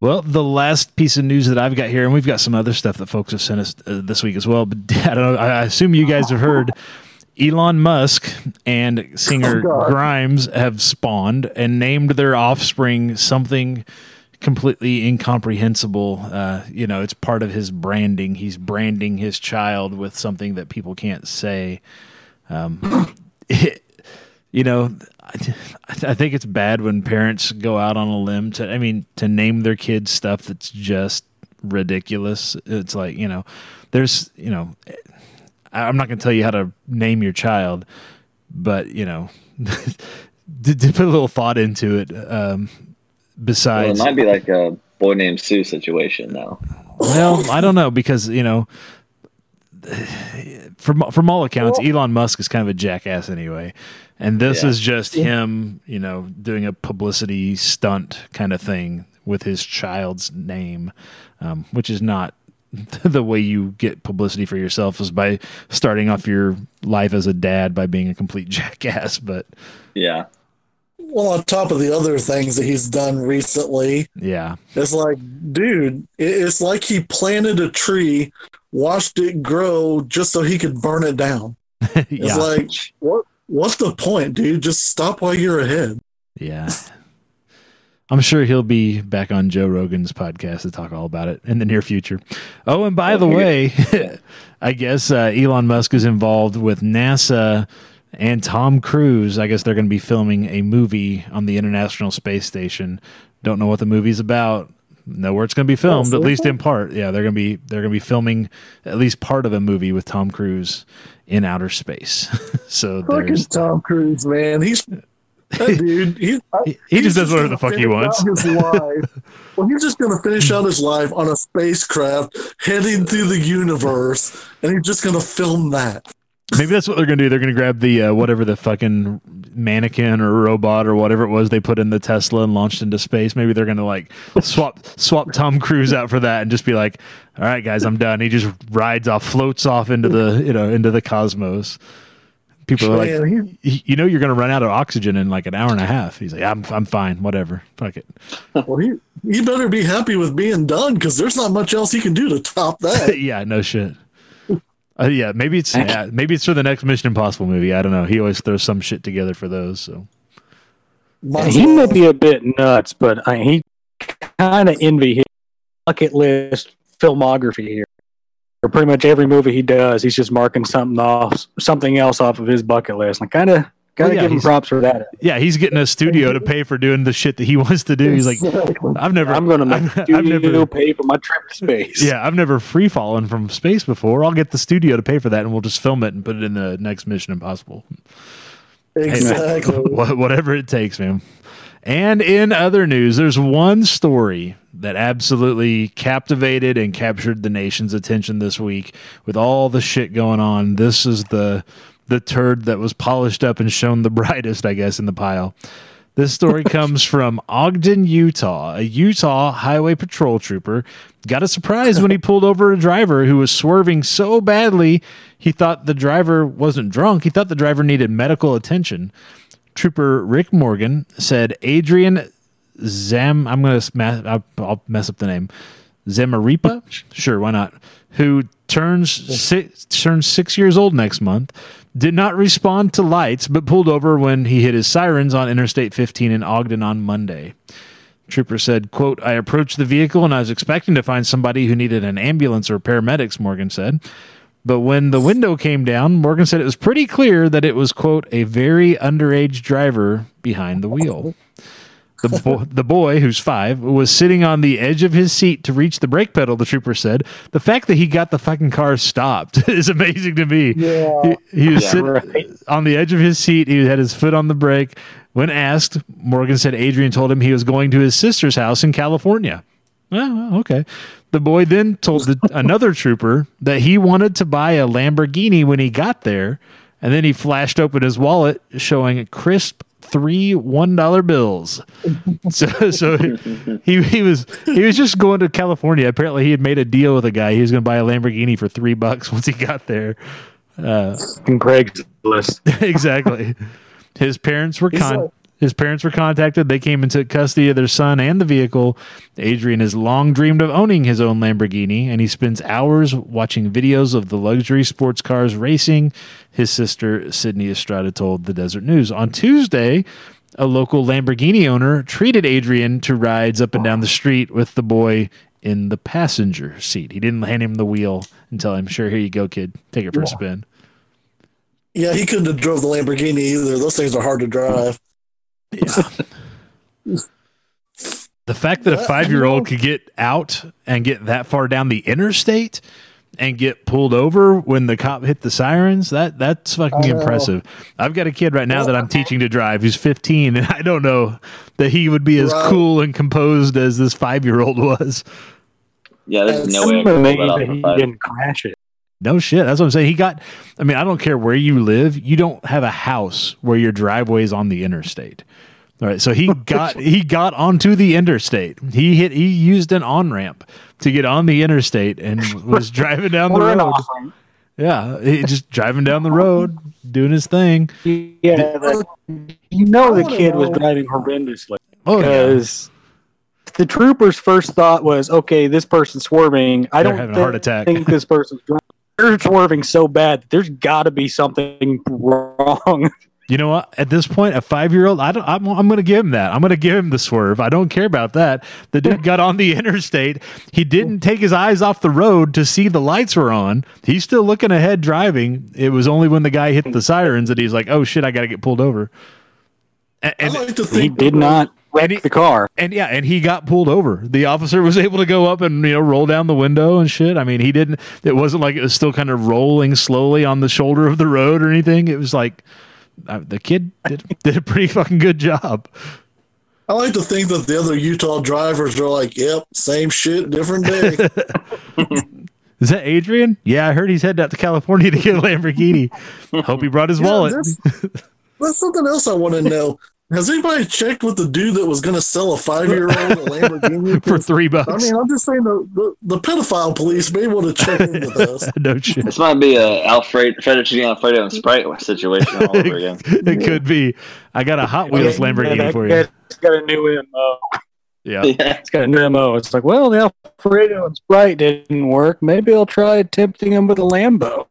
Well, the last piece of news that I've got here, and we've got some other stuff that folks have sent us uh, this week as well. But I don't know. I assume you guys have heard Elon Musk and singer oh, Grimes have spawned and named their offspring something completely incomprehensible. Uh, you know, it's part of his branding. He's branding his child with something that people can't say. Um, it, you know, I, I think it's bad when parents go out on a limb to, I mean, to name their kids stuff that's just ridiculous. It's like, you know, there's, you know, I'm not going to tell you how to name your child, but, you know, to, to, put a little thought into it. Um, besides, well, it might be like a boy named Sue situation now. Well, I don't know because, you know, from from all accounts, Elon Musk is kind of a jackass anyway. And this yeah. is just him, you know, doing a publicity stunt kind of thing with his child's name, um, which is not the way you get publicity for yourself is by starting off your life as a dad by being a complete jackass. But yeah. Well, on top of the other things that he's done recently, yeah, it's like, dude, it's like he planted a tree, watched it grow just so he could burn it down. yeah. It's like, what? what's the point, dude? Just stop while you're ahead. Yeah. I'm sure he'll be back on Joe Rogan's podcast to talk all about it in the near future. Oh, and by the way, I guess uh, Elon Musk is involved with NASA and Tom Cruise. I guess they're going to be filming a movie on the International Space Station. Don't know what the movie's about. Know where it's going to be filmed, at least in part. Yeah, they're going to be they're going to be filming at least part of a movie with Tom Cruise in outer space. so there's Tom Cruise, man. He's that dude. He, he, he just does whatever the fuck he wants. His life. well, he's just going to finish out his life on a spacecraft heading through the universe, and he's just going to film that. Maybe that's what they're going to do. They're going to grab the uh, whatever the fucking mannequin or robot or whatever it was they put in the Tesla and launched into space. Maybe they're going to like swap swap Tom Cruise out for that and just be like, "All right, guys, I'm done." He just rides off, floats off into the you know into the cosmos. people are like, Man, he- "Y- you know, you're going to run out of oxygen in like an hour and a half. He's like, I'm, I'm fine, whatever, fuck it. well, he, he better be happy with being done because there's not much else he can do to top that. yeah, no shit. Uh, yeah, maybe it's yeah, maybe it's for the next Mission Impossible movie. I don't know. He always throws some shit together for those. So Might he may be a bit nuts, but I, he kind of envy his bucket list filmography here. For pretty much every movie he does, he's just marking something off, something else off of his bucket list. And I kind of, kind of yeah, give him he's- props for that. yeah, he's getting a studio to pay for doing the shit that he wants to do. He's like, I've never, I'm going to I've, make I've never, pay for my trip to space. yeah, I've never free fallen from space before. I'll get the studio to pay for that, and we'll just film it and put it in the next Mission Impossible. Exactly. Wha- whatever it takes, man. And in other news, there's one story that absolutely captivated and captured the nation's attention this week with all the shit going on. This is the the turd that was polished up and shown the brightest, I guess, in the pile. This story comes from Ogden, Utah. A Utah Highway Patrol trooper got a surprise when he pulled over a driver who was swerving so badly he thought the driver wasn't drunk. He thought the driver needed medical attention. Trooper Rick Morgan said Adrian Zam, I'm going to smash, I'll, I'll mess up the name. Zamaripa? Sure, why not? Who turns six, turns six years old next month, did not respond to lights, but pulled over when he hit his sirens on Interstate 15 in Ogden on Monday. Trooper said, quote, I approached the vehicle and I was expecting to find somebody who needed an ambulance or paramedics, Morgan said. But when the window came down, Morgan said it was pretty clear that it was, quote, a very underage driver behind the wheel. The, bo- the boy, who's five, was sitting on the edge of his seat to reach the brake pedal, the trooper said. The fact that he got the fucking car stopped is amazing to me. Yeah. He, he was Yeah. sitting Right. on the edge of his seat. He had his foot on the brake. When asked, Morgan said Adrian told him he was going to his sister's house in California. Oh, okay. The boy then told the, another trooper that he wanted to buy a Lamborghini when he got there, and then he flashed open his wallet, showing crisp three one dollar bills. So, so he he was he was just going to California. Apparently, he had made a deal with a guy. He was going to buy a Lamborghini for three bucks once he got there. Uh, and Craigslist. exactly. His parents were He's con- like- his parents were contacted. They came and took custody of their son and the vehicle. Adrian has long dreamed of owning his own Lamborghini, and he spends hours watching videos of the luxury sports cars racing. His sister Sydney Estrada told the Deseret News on Tuesday. A local Lamborghini owner treated Adrian to rides up and down the street with the boy in the passenger seat. He didn't hand him the wheel and tell him, "Sure, here you go, kid. Take it for a spin." Yeah, he couldn't have drove the Lamborghini either. Those things are hard to drive. Yeah. the fact that a five year old could get out and get that far down the interstate and get pulled over when the cop hit the sirens, that that's fucking impressive. I've got a kid right now that I'm teaching to drive who's 15, and I don't know that he would be as Right. cool and composed as this five year old was. Yeah, there's no I'm way I I'm could pull amazed that off that a he five. didn't crash it. No shit. That's what I'm saying. He got, I mean, I don't care where you live, you don't have a house where your driveway is on the interstate. All right. So he got, he got onto the interstate. He hit, he used an on ramp to get on the interstate and was driving down the road. Yeah. He just driving down the road, doing his thing. Yeah, that, you know the kid was driving horrendously Oh, yeah. because the trooper's first thought was, "Okay, this person's swerving. I They're don't a heart attack." think this person's drunk. They're swerving so bad. that There's got to be something wrong." You know what? At this point, a five year old, I don't. I'm, I'm going to give him that. I'm going to give him the swerve. I don't care about that. The dude got on the interstate. He didn't take his eyes off the road to see the lights were on. He's still looking ahead driving. It was only when the guy hit the sirens that he's like, "Oh shit, I got to get pulled over." And, I and, like to he did uh, not wreck he- the car. and yeah, and he got pulled over. The officer was able to go up and you know roll down the window and shit. I mean, he didn't. It wasn't like it was still kind of rolling slowly on the shoulder of the road or anything. It was like uh, the kid did, did a pretty fucking good job. I like to think that the other Utah drivers are like, "Yep, same shit, different day." Is that Adrian? Yeah, I heard he's headed out to California to get a Lamborghini. Hope he brought his Yeah, wallet. there's- That's something else I want to know. Has anybody checked with the dude that was going to sell a five year old a Lamborghini for three bucks. I mean, I'm just saying the, the, the pedophile police may want to check into this. no shit. This might be a Alfred fettuccine Alfredo and Sprite situation all over again. it could be. I got a Hot Wheels Lamborghini that for you. It's got a new MO. Yeah. Yeah. It's got a new MO. It's like, well, the Alfredo and Sprite didn't work. Maybe I'll try tempting him with a Lambo.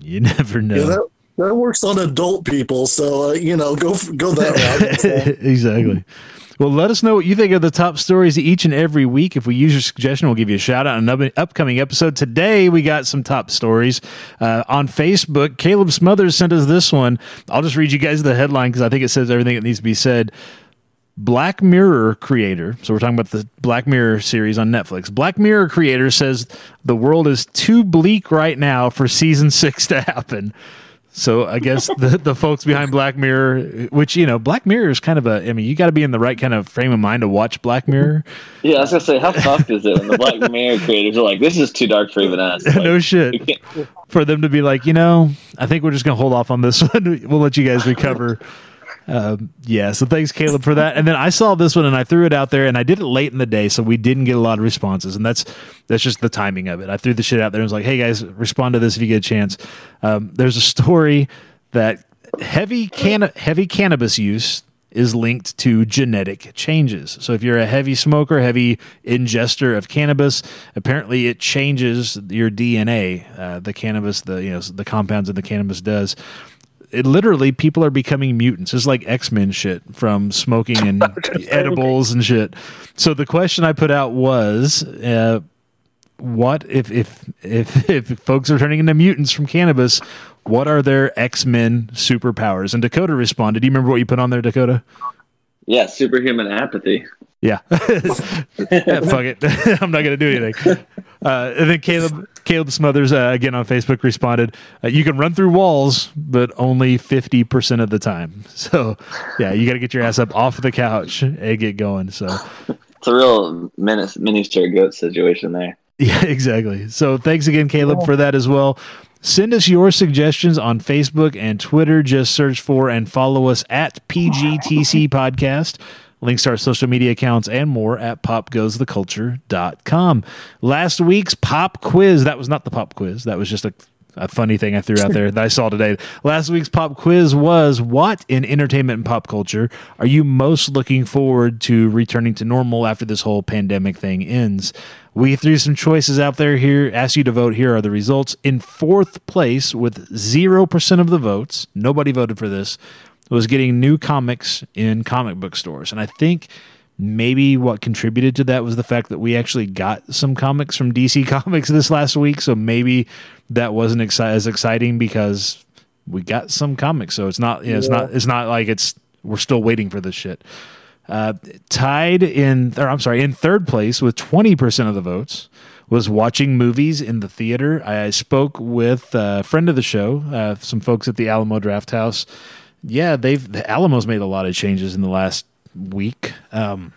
You never know. That works on adult people. So, uh, you know, go go that route. exactly. Well, let us know what you think of the top stories each and every week. If we use your suggestion, we'll give you a shout out in an upcoming episode. Today, we got some top stories uh, on Facebook. Caleb Smothers sent us this one. I'll just read you guys the headline because I think it says everything that needs to be said. Black Mirror creator, so we're talking about the Black Mirror series on Netflix. Black Mirror creator says the world is too bleak right now for season six to happen. So I guess the, the folks behind Black Mirror, which you know, Black Mirror is kind of a. I mean, you got to be in the right kind of frame of mind to watch Black Mirror. Yeah, I was gonna say, how fucked is it when the Black Mirror creators are like, "This is too dark for even us." Like, no shit. For them to be like, you know, I think we're just gonna hold off on this one. we'll let you guys recover. Um, yeah, so thanks, Caleb, for that. And then I saw this one and I threw it out there, and I did it late in the day, so we didn't get a lot of responses, and that's that's just the timing of it. I threw the shit out there and was like, "Hey guys, respond to this if you get a chance." Um, there's a story that heavy can heavy cannabis use is linked to genetic changes. So if you're a heavy smoker, heavy ingester of cannabis, apparently it changes your DNA. Uh, the cannabis, the you know the compounds that the cannabis does it literally people are becoming mutants. It's like X Men shit from smoking and edibles and shit. So the question I put out was, uh, what if if if if folks are turning into mutants from cannabis? What are their X Men superpowers? And Dakota responded. Do you remember what you put on there, Dakota? yeah, superhuman apathy. Yeah. yeah fuck it. I'm not going to do anything. Uh, and then Caleb Caleb Smothers uh, again on Facebook responded, uh, "You can run through walls, but only 50% of the time." So, yeah, you got to get your ass up off the couch and get going. So, It's a real menace, miniature goat situation there. yeah, exactly. So, thanks again Caleb for that as well. Send us your suggestions on Facebook and Twitter. Just search for and follow us at PGTC Podcast. Links to our social media accounts and more at popgoestheculture.com. Last week's pop quiz, that was not the pop quiz. That was just a, a funny thing I threw out there that I saw today. Last week's pop quiz was what in entertainment and pop culture are you most looking forward to returning to normal after this whole pandemic thing ends? We threw some choices out there here, asked you to vote. Here are the results. In fourth place, with 0% of the votes, nobody voted for this, was getting new comics in comic book stores. And I think maybe what contributed to that was the fact that we actually got some comics from DC Comics this last week. So maybe that wasn't exci- as exciting because we got some comics. So it's not, you know, it's not, it's not like it's, we're still waiting for this shit. Uh, tied in, or I'm sorry, in third place with 20% of the votes was watching movies in the theater. I spoke with a friend of the show, uh, some folks at the Alamo Drafthouse. Yeah, they've the Alamo's made a lot of changes in the last week. Um,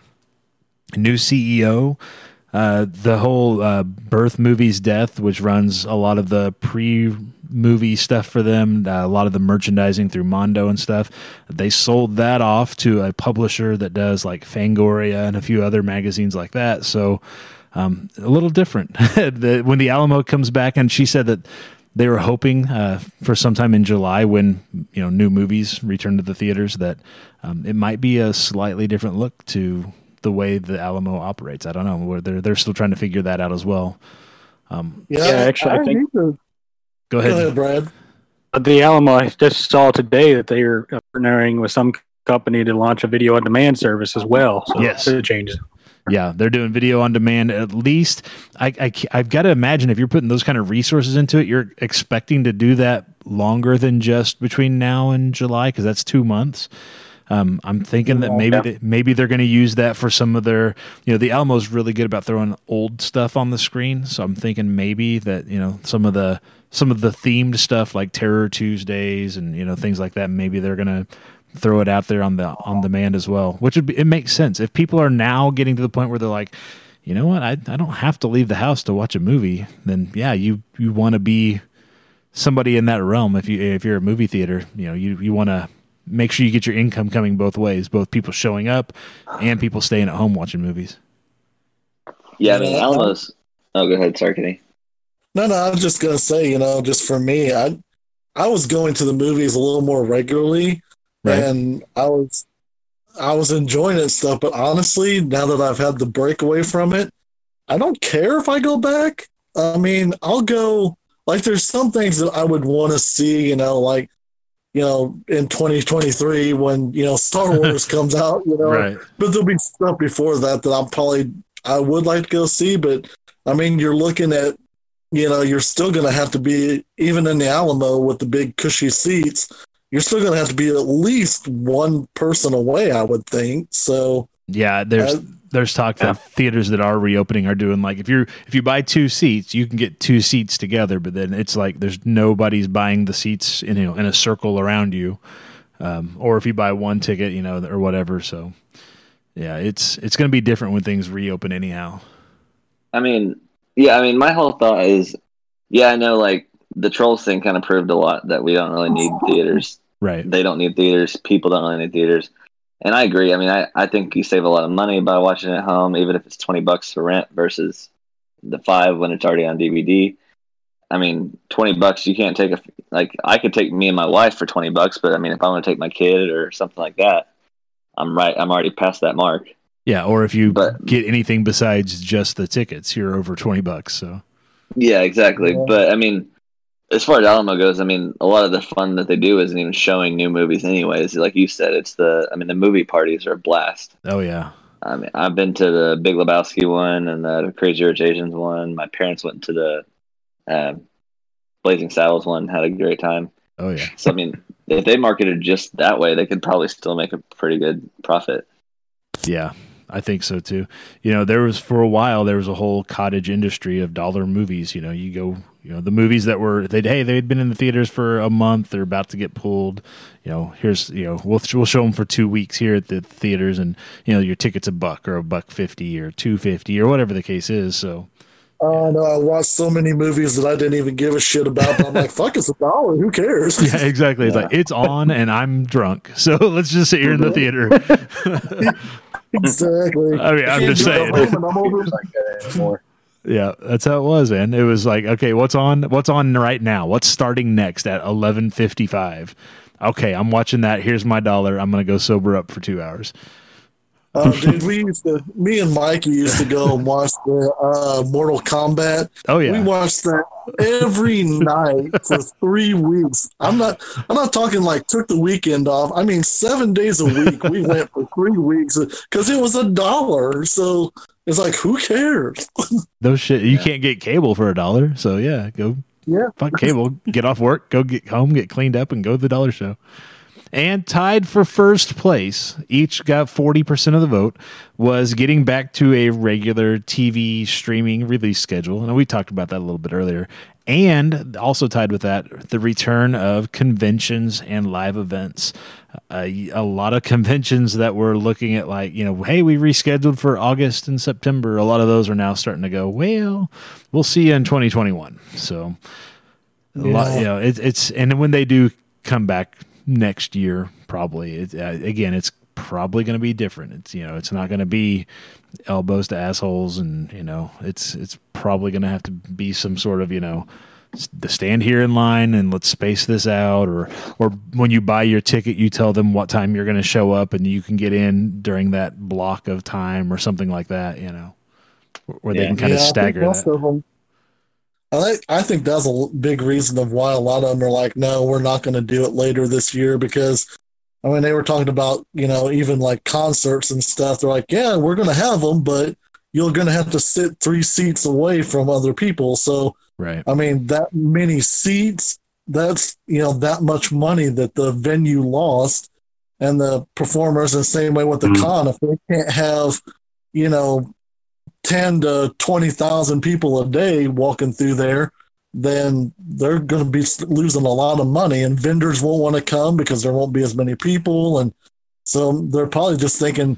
new CEO, uh, the whole uh, Birth Movies Death, which runs a lot of the pre movie stuff for them, uh, a lot of the merchandising through Mondo and stuff. They sold that off to a publisher that does like Fangoria and a few other magazines like that. So um, a little different. when the Alamo comes back, and she said that they were hoping uh, for sometime in July when you know new movies return to the theaters that um, it might be a slightly different look to the way the Alamo operates. I don't know. Where They're they're still trying to figure that out as well. Um, Yeah, Yeah, actually, I think- need to- go Go ahead. ahead, Brad. But the Alamo, I just saw today that they are partnering with some company to launch a video on demand service as well. So Yes. it changes. Yeah, they're doing video on demand. At least, I, I have got to imagine if you're putting those kind of resources into it, you're expecting to do that longer than just between now and July because that's two months. Um, I'm thinking that maybe Yeah. they, maybe they're going to use that for some of their. You know, the Alamo's really good about throwing old stuff on the screen, so I'm thinking maybe that you know some of the some of the themed stuff like Terror Tuesdays and you know things like that. Maybe they're going to throw it out there on the on demand as well, which would be it makes sense if people are now getting to the point where they're like, you know what, I I don't have to leave the house to watch a movie. Then yeah, you you want to be somebody in that realm. If you if you're a movie theater, you know you you want to make sure you get your income coming both ways, both people showing up and people staying at home watching movies. Yeah, I mean, Alamos. Oh, go ahead, sorry, Kenny. No, no, I was just gonna say, you know, just for me, I I was going to the movies a little more regularly, Right. and I was I was enjoying it and stuff. But honestly, now that I've had the break away from it, I don't care if I go back. I mean, I'll go. Like, there's some things that I would want to see, you know, like you know, in 2023 when you know Star Wars comes out, you know, Right. but there'll be stuff before that that I'm probably I would like to go see. But I mean, you're looking at, you know, you're still going to have to be even in the Alamo with the big cushy seats. You're still going to have to be at least one person away, I would think. So Yeah, there's Uh, there's talk Yeah. that theaters that are reopening are doing like if you're if you buy two seats, you can get two seats together, but then it's like there's nobody's buying the seats in you know in a circle around you, um, or if you buy one ticket, you know, or whatever. So yeah, it's it's going to be different when things reopen anyhow. I mean, yeah, I mean, my whole thought is, yeah, I know, like the trolls thing kind of proved a lot that we don't really need theaters. Right. They don't need theaters. People don't really need theaters. And I agree. I mean, I, I think you save a lot of money by watching it at home, even if it's twenty bucks for rent versus the five when it's already on DVD. I mean, twenty bucks you can't take a like I could take me and my wife for twenty bucks, but I mean, if I want to take my kid or something like that, I'm right. I'm already past that mark. Yeah, or if you But- get anything besides just the tickets, you're over twenty bucks. So Yeah, exactly. Yeah. But I mean, as far as Alamo goes, I mean, a lot of the fun that they do isn't even showing new movies, anyways. Like you said, it's the I mean, the movie parties are a blast. oh yeah, I mean, I've been to the Big Lebowski one and the Crazy Rich Asians one. My parents went to the uh, Blazing Saddles one, had a great time. oh yeah. So I mean, if they marketed just that way, they could probably still make a pretty good profit. Yeah, I think so too. You know, there was for a while there was a whole cottage industry of dollar movies. You know, you go, you know, the movies that were they'd hey they'd been in the theaters for a month, they're about to get pulled. You know, here's you know we'll we'll show them for two weeks here at the theaters, and you know your ticket's a buck or a buck fifty or two fifty or whatever the case is. So uh, I know I watched so many movies that I didn't even give a shit about. But I'm like, fuck, it's a dollar. Who cares? yeah, exactly. It's like it's on and I'm drunk, so let's just sit here in the theater. exactly. I mean, I'm just saying. at home and I'm over- It's like that anymore. Yeah, that's how it was, man. It was like, okay, what's on? What's on right now? What's starting next at eleven fifty five? Okay, I'm watching that. Here's my dollar. I'm gonna go sober up for two hours. Uh, dude, we used to, me and Mikey used to go and watch the uh, Mortal Kombat. Oh yeah, We watched that every night for three weeks. I'm not, I'm not talking like took the weekend off. I mean, seven days a week. We went for three weeks because it was a dollar. So it's like, who cares? those shit. You can't get cable for a dollar. So yeah, go Yeah. fuck cable. Get off work. Go get home. Get cleaned up and go to the dollar show. And tied for first place, each got 40% of the vote, was getting back to a regular TV streaming release schedule. And we talked about that a little bit earlier. And also tied with that, the return of conventions and live events. Uh, a lot of conventions that were looking at, like, you know, hey, we rescheduled for August and September. A lot of those are now starting to go, well, we'll see you in 2021. So, a lot, Yeah. you know, it, it's, and when they do come back next year, probably, it, uh, again, it's probably going to be different. It's, you know, it's not going to be elbows to assholes and, you know, it's, it's probably going to have to be some sort of, you know, s- the stand here in line and let's space this out or or when you buy your ticket you tell them what time you're going to show up and you can get in during that block of time or something like that you know where they can kind of Yeah, I think stagger that. of them- I think, I think that's a big reason of why a lot of them are like, no, we're not going to do it later this year because, I mean, they were talking about, you know, even like concerts and stuff. They're like, yeah, we're going to have them, but you're going to have to sit three seats away from other people. So, right I mean, that many seats, that's, you know, that much money that the venue lost and the performers, the same way with the Mhm. con, if they can't have, you know, 10 to 20,000 people a day walking through there, then they're going to be losing a lot of money and vendors won't want to come because there won't be as many people. And so they're probably just thinking,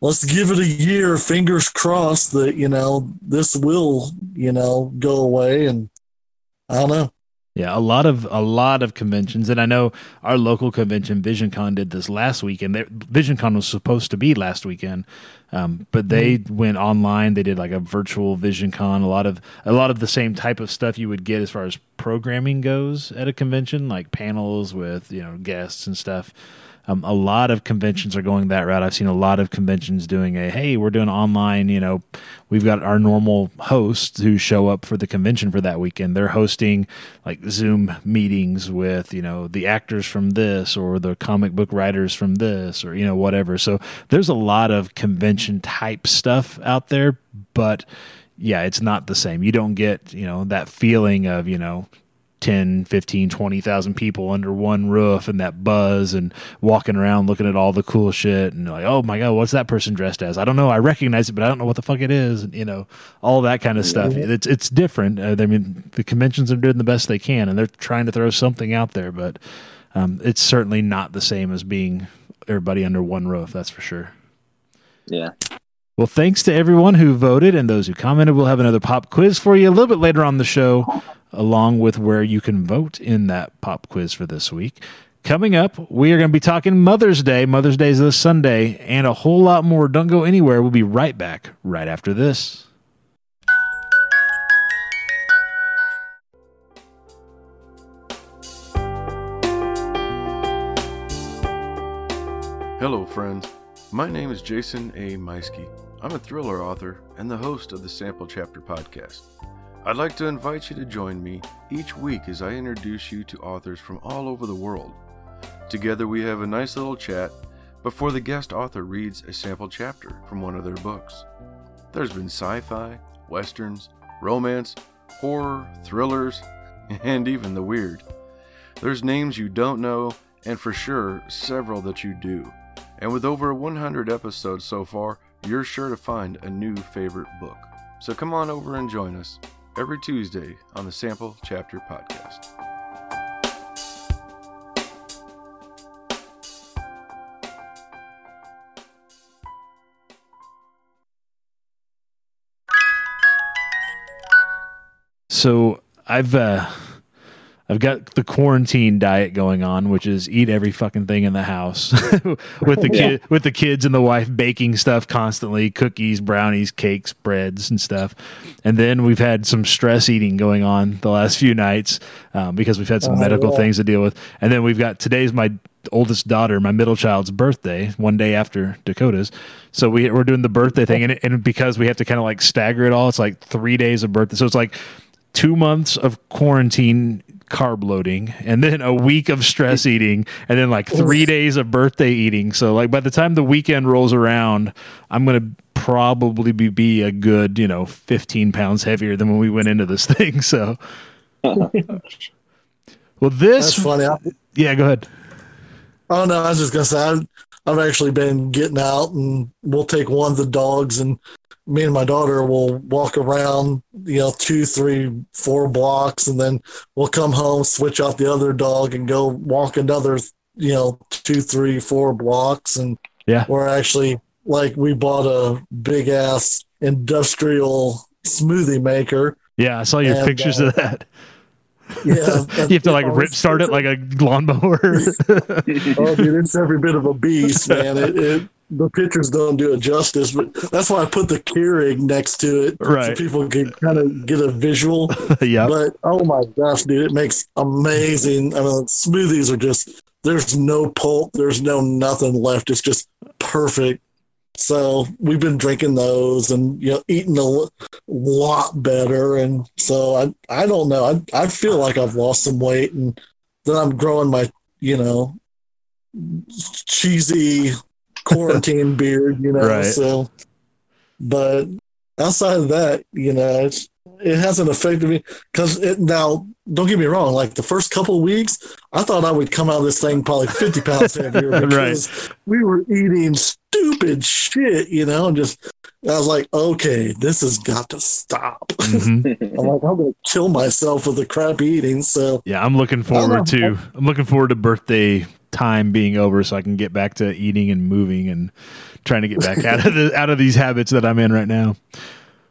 let's give it a year, fingers crossed that, you know, this will, you know, go away. And I don't know. Yeah, a lot of a lot of conventions, and I know our local convention, VisionCon, did this last weekend. They, VisionCon was supposed to be last weekend, um, but they mm-hmm. went online. They did like a virtual VisionCon. A lot of a lot of the same type of stuff you would get as far as programming goes at a convention, like panels with you know guests and stuff. Um, a lot of conventions are going that route. I've seen a lot of conventions doing a hey, we're doing online. You know, we've got our normal hosts who show up for the convention for that weekend. They're hosting like Zoom meetings with you know the actors from this or the comic book writers from this or you know whatever. So there's a lot of convention type stuff out there, but yeah, it's not the same. You don't get, you know, that feeling of, you know, 10, 15, 20,000 people under one roof and that buzz and walking around looking at all the cool shit and like, oh my God, what's that person dressed as? I don't know. I recognize it, but I don't know what the fuck it is. And, you know, all that kind of stuff. It's, it's different. Uh, I mean, the conventions are doing the best they can and they're trying to throw something out there, but um, it's certainly not the same as being everybody under one roof. That's for sure. Yeah. Well, thanks to everyone who voted and those who commented. We'll have another pop quiz for you a little bit later on the show along with where you can vote in that pop quiz for this week. Coming up, we are going to be talking Mother's Day. Mother's Day is this Sunday, and a whole lot more. Don't go anywhere. We'll be right back right after this. Hello, friends. My name is Jason A. Meiske. I'm a thriller author and the host of the Sample Chapter podcast. I'd like to invite you to join me each week as I introduce you to authors from all over the world. Together, we have a nice little chat before the guest author reads a sample chapter from one of their books. There's been sci fi, westerns, romance, horror, thrillers, and even the weird. There's names you don't know, and for sure, several that you do. And with over 100 episodes so far, you're sure to find a new favorite book. So come on over and join us every Tuesday on the Sample Chapter Podcast. So I've uh, I've got the quarantine diet going on, which is eat every fucking thing in the house with the kid, with the kids and the wife baking stuff constantly, cookies, brownies, cakes, breads, and stuff. And then we've had some stress eating going on the last few nights um, because we've had some oh, medical yeah. things to deal with. And then we've got today's my oldest daughter, my middle child's birthday, one day after Dakota's. So we, we're doing the birthday thing, and, and because we have to kind of like stagger it all, it's like three days of birthday. So it's like two months of quarantine carb loading and then a week of stress eating and then like three days of birthday eating. So like by the time the weekend rolls around, I'm gonna probably be, be a good, you know, 15 pounds heavier than when we went into this thing. So well this That's funny. Yeah, go ahead. Oh no, I was just gonna say I've, I've actually been getting out and we'll take one of the dogs and me and my daughter will walk around, you know, two, three, four blocks, and then we'll come home, switch out the other dog, and go walk another, you know, two, three, four blocks. And yeah, we're actually like we bought a big ass industrial smoothie maker. Yeah, I saw your and, pictures uh, of that. Yeah, you have to like rip start it like a lawnmower. oh, dude, it's every bit of a beast, man. It, it the pictures don't do it justice, but that's why I put the Keurig next to it, right? So people can kind of get a visual. yeah. But oh my gosh, dude, it makes amazing. I mean, smoothies are just there's no pulp, there's no nothing left. It's just perfect. So we've been drinking those and you know eating a lot better, and so I I don't know. I I feel like I've lost some weight, and then I'm growing my you know cheesy quarantine beard, you know. Right. So, but outside of that, you know, it's it hasn't affected me because it now. Don't get me wrong. Like the first couple of weeks, I thought I would come out of this thing probably fifty pounds heavier because right. we were eating stupid shit, you know, and just I was like, okay, this has got to stop. Mm-hmm. I'm like, I'm gonna kill myself with the crap eating. So yeah, I'm looking forward to I'm looking forward to birthday time being over so I can get back to eating and moving and trying to get back out of the, out of these habits that I'm in right now.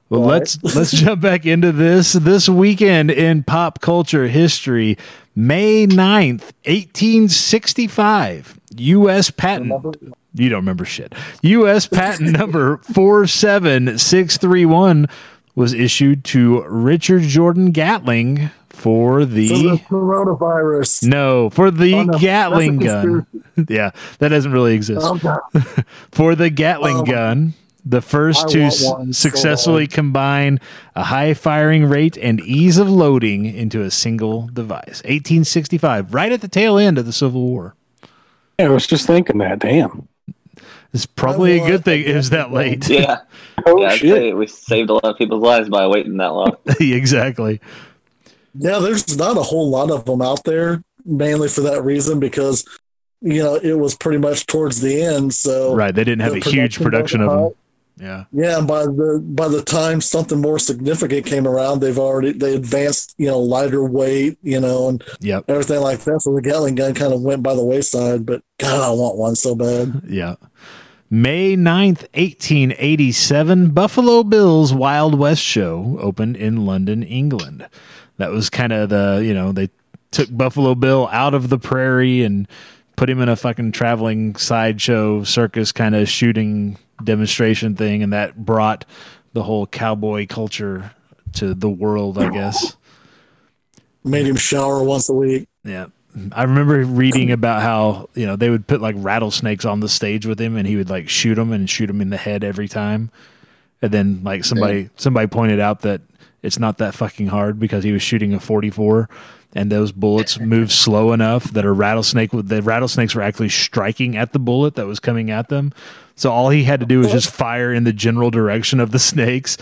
Well, Right. let's let's jump back into this this weekend in pop culture history. May 9th, 1865. US patent You don't remember shit. US patent number 47631 was issued to Richard Jordan Gatling for For the the coronavirus. no, for the Oh, no. Gatling gun. yeah, that doesn't really exist. Oh, for the Gatling Um, gun, the first I to s- one so successfully combine a high firing rate and ease of loading into a single device. 1865, right at the tail end of the Civil War. Yeah, I was just thinking that. Damn. It's probably a good thing it was that late. Yeah, Oh yeah. Shit. we saved a lot of people's lives by waiting that long. exactly. Yeah, there's not a whole lot of them out there, mainly for that reason, because you know it was pretty much towards the end. So Right. They didn't have the a huge production of them. Yeah. Yeah, and by the by the time something more significant came around, they've already they advanced, you know, lighter weight, you know, and Yep. everything like that. So the Gatling gun kind of went by the wayside. But God, I want one so bad. Yeah. May 9th, 1887, Buffalo Bills Wild West show opened in London, England. That was kind of the, you know, they took Buffalo Bill out of the prairie and put him in a fucking traveling sideshow circus kind of shooting demonstration thing. And that brought the whole cowboy culture to the world, I guess. Made him shower once a week. Yeah. I remember reading about how, you know, they would put like rattlesnakes on the stage with him and he would like shoot them and shoot them in the head every time. And then like somebody somebody pointed out that it's not that fucking hard because he was shooting a 44 and those bullets move slow enough that a rattlesnake would the rattlesnakes were actually striking at the bullet that was coming at them. So all he had to do was just fire in the general direction of the snakes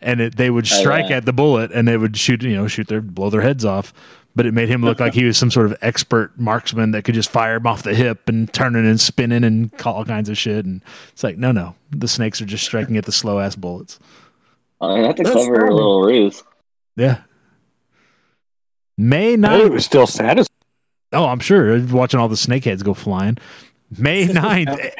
and it, they would Oh, strike yeah. at the bullet and they would shoot, you know, shoot their blow their heads off. But it made him look like he was some sort of expert marksman that could just fire him off the hip and turning and spinning and call all kinds of shit. And it's like, no, no, the snakes are just striking at the slow ass bullets. I mean, that's a That's clever funny. little ruse. Yeah. May Hey, 9th. it was still satisfying. Oh, I'm sure. Watching all the snakeheads go flying. May 9th,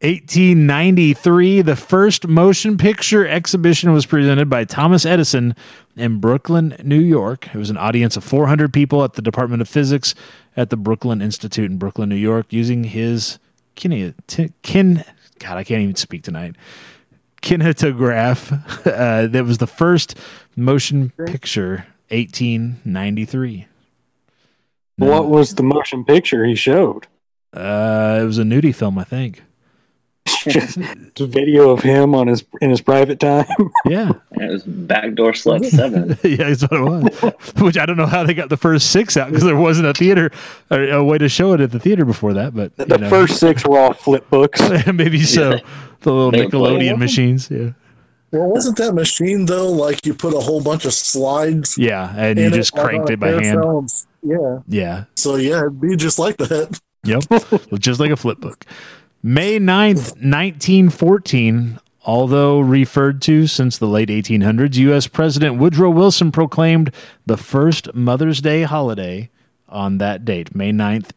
1893, the first motion picture exhibition was presented by Thomas Edison in Brooklyn, New York. It was an audience of 400 people at the Department of Physics at the Brooklyn Institute in Brooklyn, New York, using his kin, kin God, I can't even speak tonight. Kinetograph. Uh, that was the first motion picture, 1893. What was the motion picture he showed? Uh, it was a nudie film, I think. Just a video of him on his in his private time. Yeah, And it was Backdoor Slut 7. yeah, that's what it was. Which I don't know how they got the first six out because there wasn't a theater or a way to show it at the theater before that. But you The know. first six were all flip books. maybe so. Yeah. The little They Nickelodeon machines. Yeah, Well, wasn't that machine though? Like you put a whole bunch of slides. yeah, and you just like cranked it by hand. carousel Yeah. Yeah, So yeah, it'd be just like that. Yep. Just like a flip book. May 9th, 1914, although referred to since the late 1800s, U.S. President Woodrow Wilson proclaimed the first Mother's Day holiday on that date, May 9th,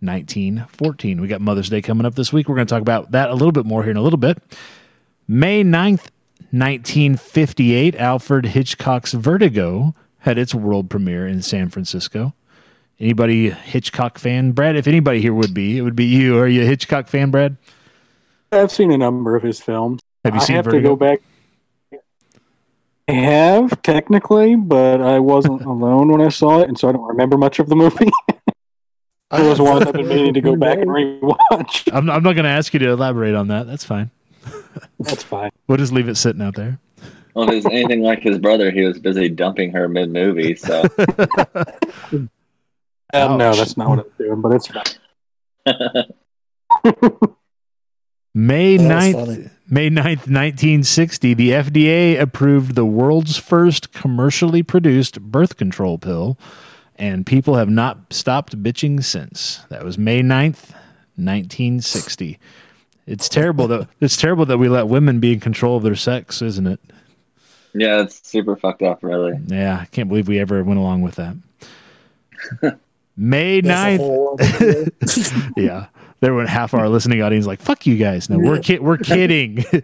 1914. We got Mother's Day coming up this week. We're going to talk about that a little bit more here in a little bit. May 9th, 1958, Alfred Hitchcock's Vertigo had its world premiere in San Francisco. Anybody Hitchcock fan? Brad, if anybody here would be, it would be you. Are you a Hitchcock fan, Brad? I've seen a number of his films. Have you seen? I seen have Vertigo? to go back. I have technically, but I wasn't alone when I saw it, and so I don't remember much of the movie. I Those have- ones I've been meaning to go back and rewatch. I'm, I'm not going to ask you to elaborate on that. That's fine. That's fine. We'll just leave it sitting out there. Well, if he's anything like his brother, he was busy dumping her mid movie. So Uh, no, Ouch. that's not what I'm doing, but it's fine. May That 9th. May 9th, 1960, the FDA approved the world's first commercially produced birth control pill, and people have not stopped bitching since. That was May 9th, 1960. It's terrible that it's terrible that we let women be in control of their sex, isn't it? yeah, it's super fucked up, really. Yeah, I can't believe we ever went along with that. May a 9th, whole other thing. yeah. There went half our listening audience like, "Fuck you guys." No, we're ki- we're kidding.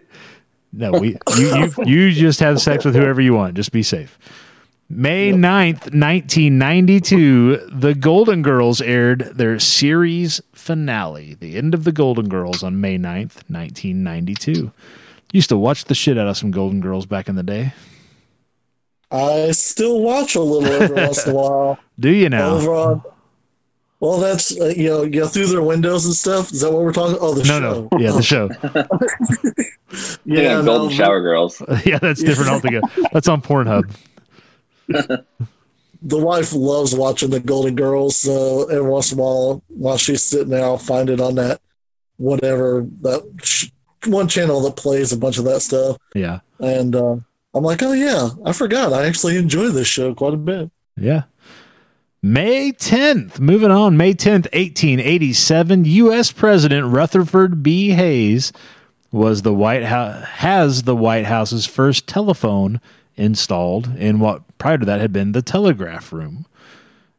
No, we you, you you just have sex with whoever you want. Just be safe. May 9th, 1992, the Golden Girls aired their series finale, the end of the Golden Girls on May 9th, 1992. Used to watch the shit out of some Golden Girls back in the day. I still watch a little every once in a while. Do you now? Over on, well, that's uh, you know, you go through their windows and stuff. Is that what we're talking? Oh, the No, show. no. Yeah, the show. Yeah, Yeah, Golden no, Shower Girls. yeah, that's different altogether. That's on Pornhub. the wife loves watching the Golden Girls. So every once in a while, while she's sitting there, I'll find it on that whatever that sh- one channel that plays a bunch of that stuff. Yeah. And uh, I'm like, oh yeah, I forgot. I actually enjoy this show quite a bit. Yeah. May 10th, moving on, May 10th, 1887, U.S. President Rutherford B. Hayes was the White House, has the White House's first telephone installed in what prior to that had been the telegraph room.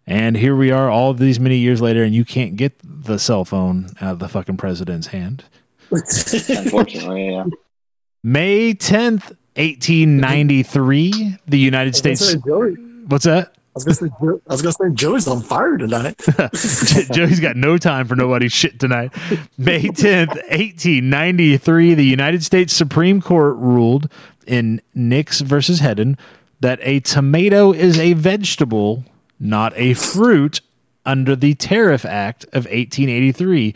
And here we are all these many years later, and you can't get the cell phone out of the fucking president's hand. Unfortunately, yeah. May 10th, 1893, the United States. gonna say, Joey, What's that? I was gonna say, Jo- I was gonna say Joey's on fire tonight. Joey's got no time for nobody's shit tonight. May 10th, 1893, the United States Supreme Court ruled in Nix versus Hedden that a tomato is a vegetable, not a fruit, under the Tariff Act of 1883.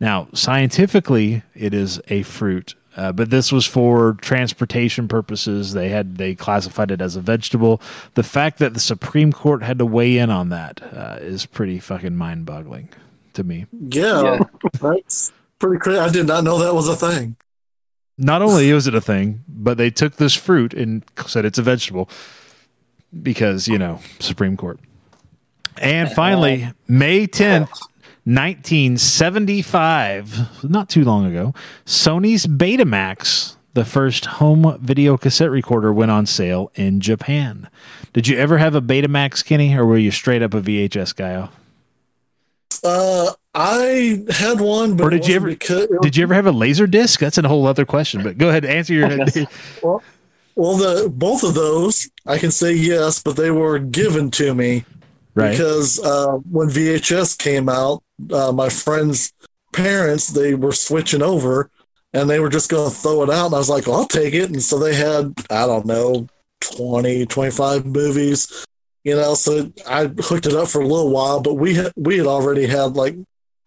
Now, scientifically, it is a fruit, uh, but this was for transportation purposes. They had they classified it as a vegetable. The fact that the Supreme Court had to weigh in on that uh, is pretty fucking mind boggling to me. yeah, Yeah. that's pretty crazy. I did not know that was a thing. Not only was it a thing, but they took this fruit and said it's a vegetable because you know Supreme Court. And finally, May tenth. 1975, not too long ago, Sony's Betamax, the first home video cassette recorder, went on sale in Japan. Did you ever have a Betamax, Kenny, or were you straight up a VHS guy? Uh, I had one, but Or did you ever- Because, Did you ever have a laser disc? That's a whole other question, but go ahead, answer your. well, the both of those I can say yes, but they were given to me right. because uh, when VHS came out, uh, my friends' parents they were switching over, and they were just going to throw it out, and I was like, well, I'll take it, and so they had I don't know 20, 25 movies, you know. So I hooked it up for a little while, but we had we had already had like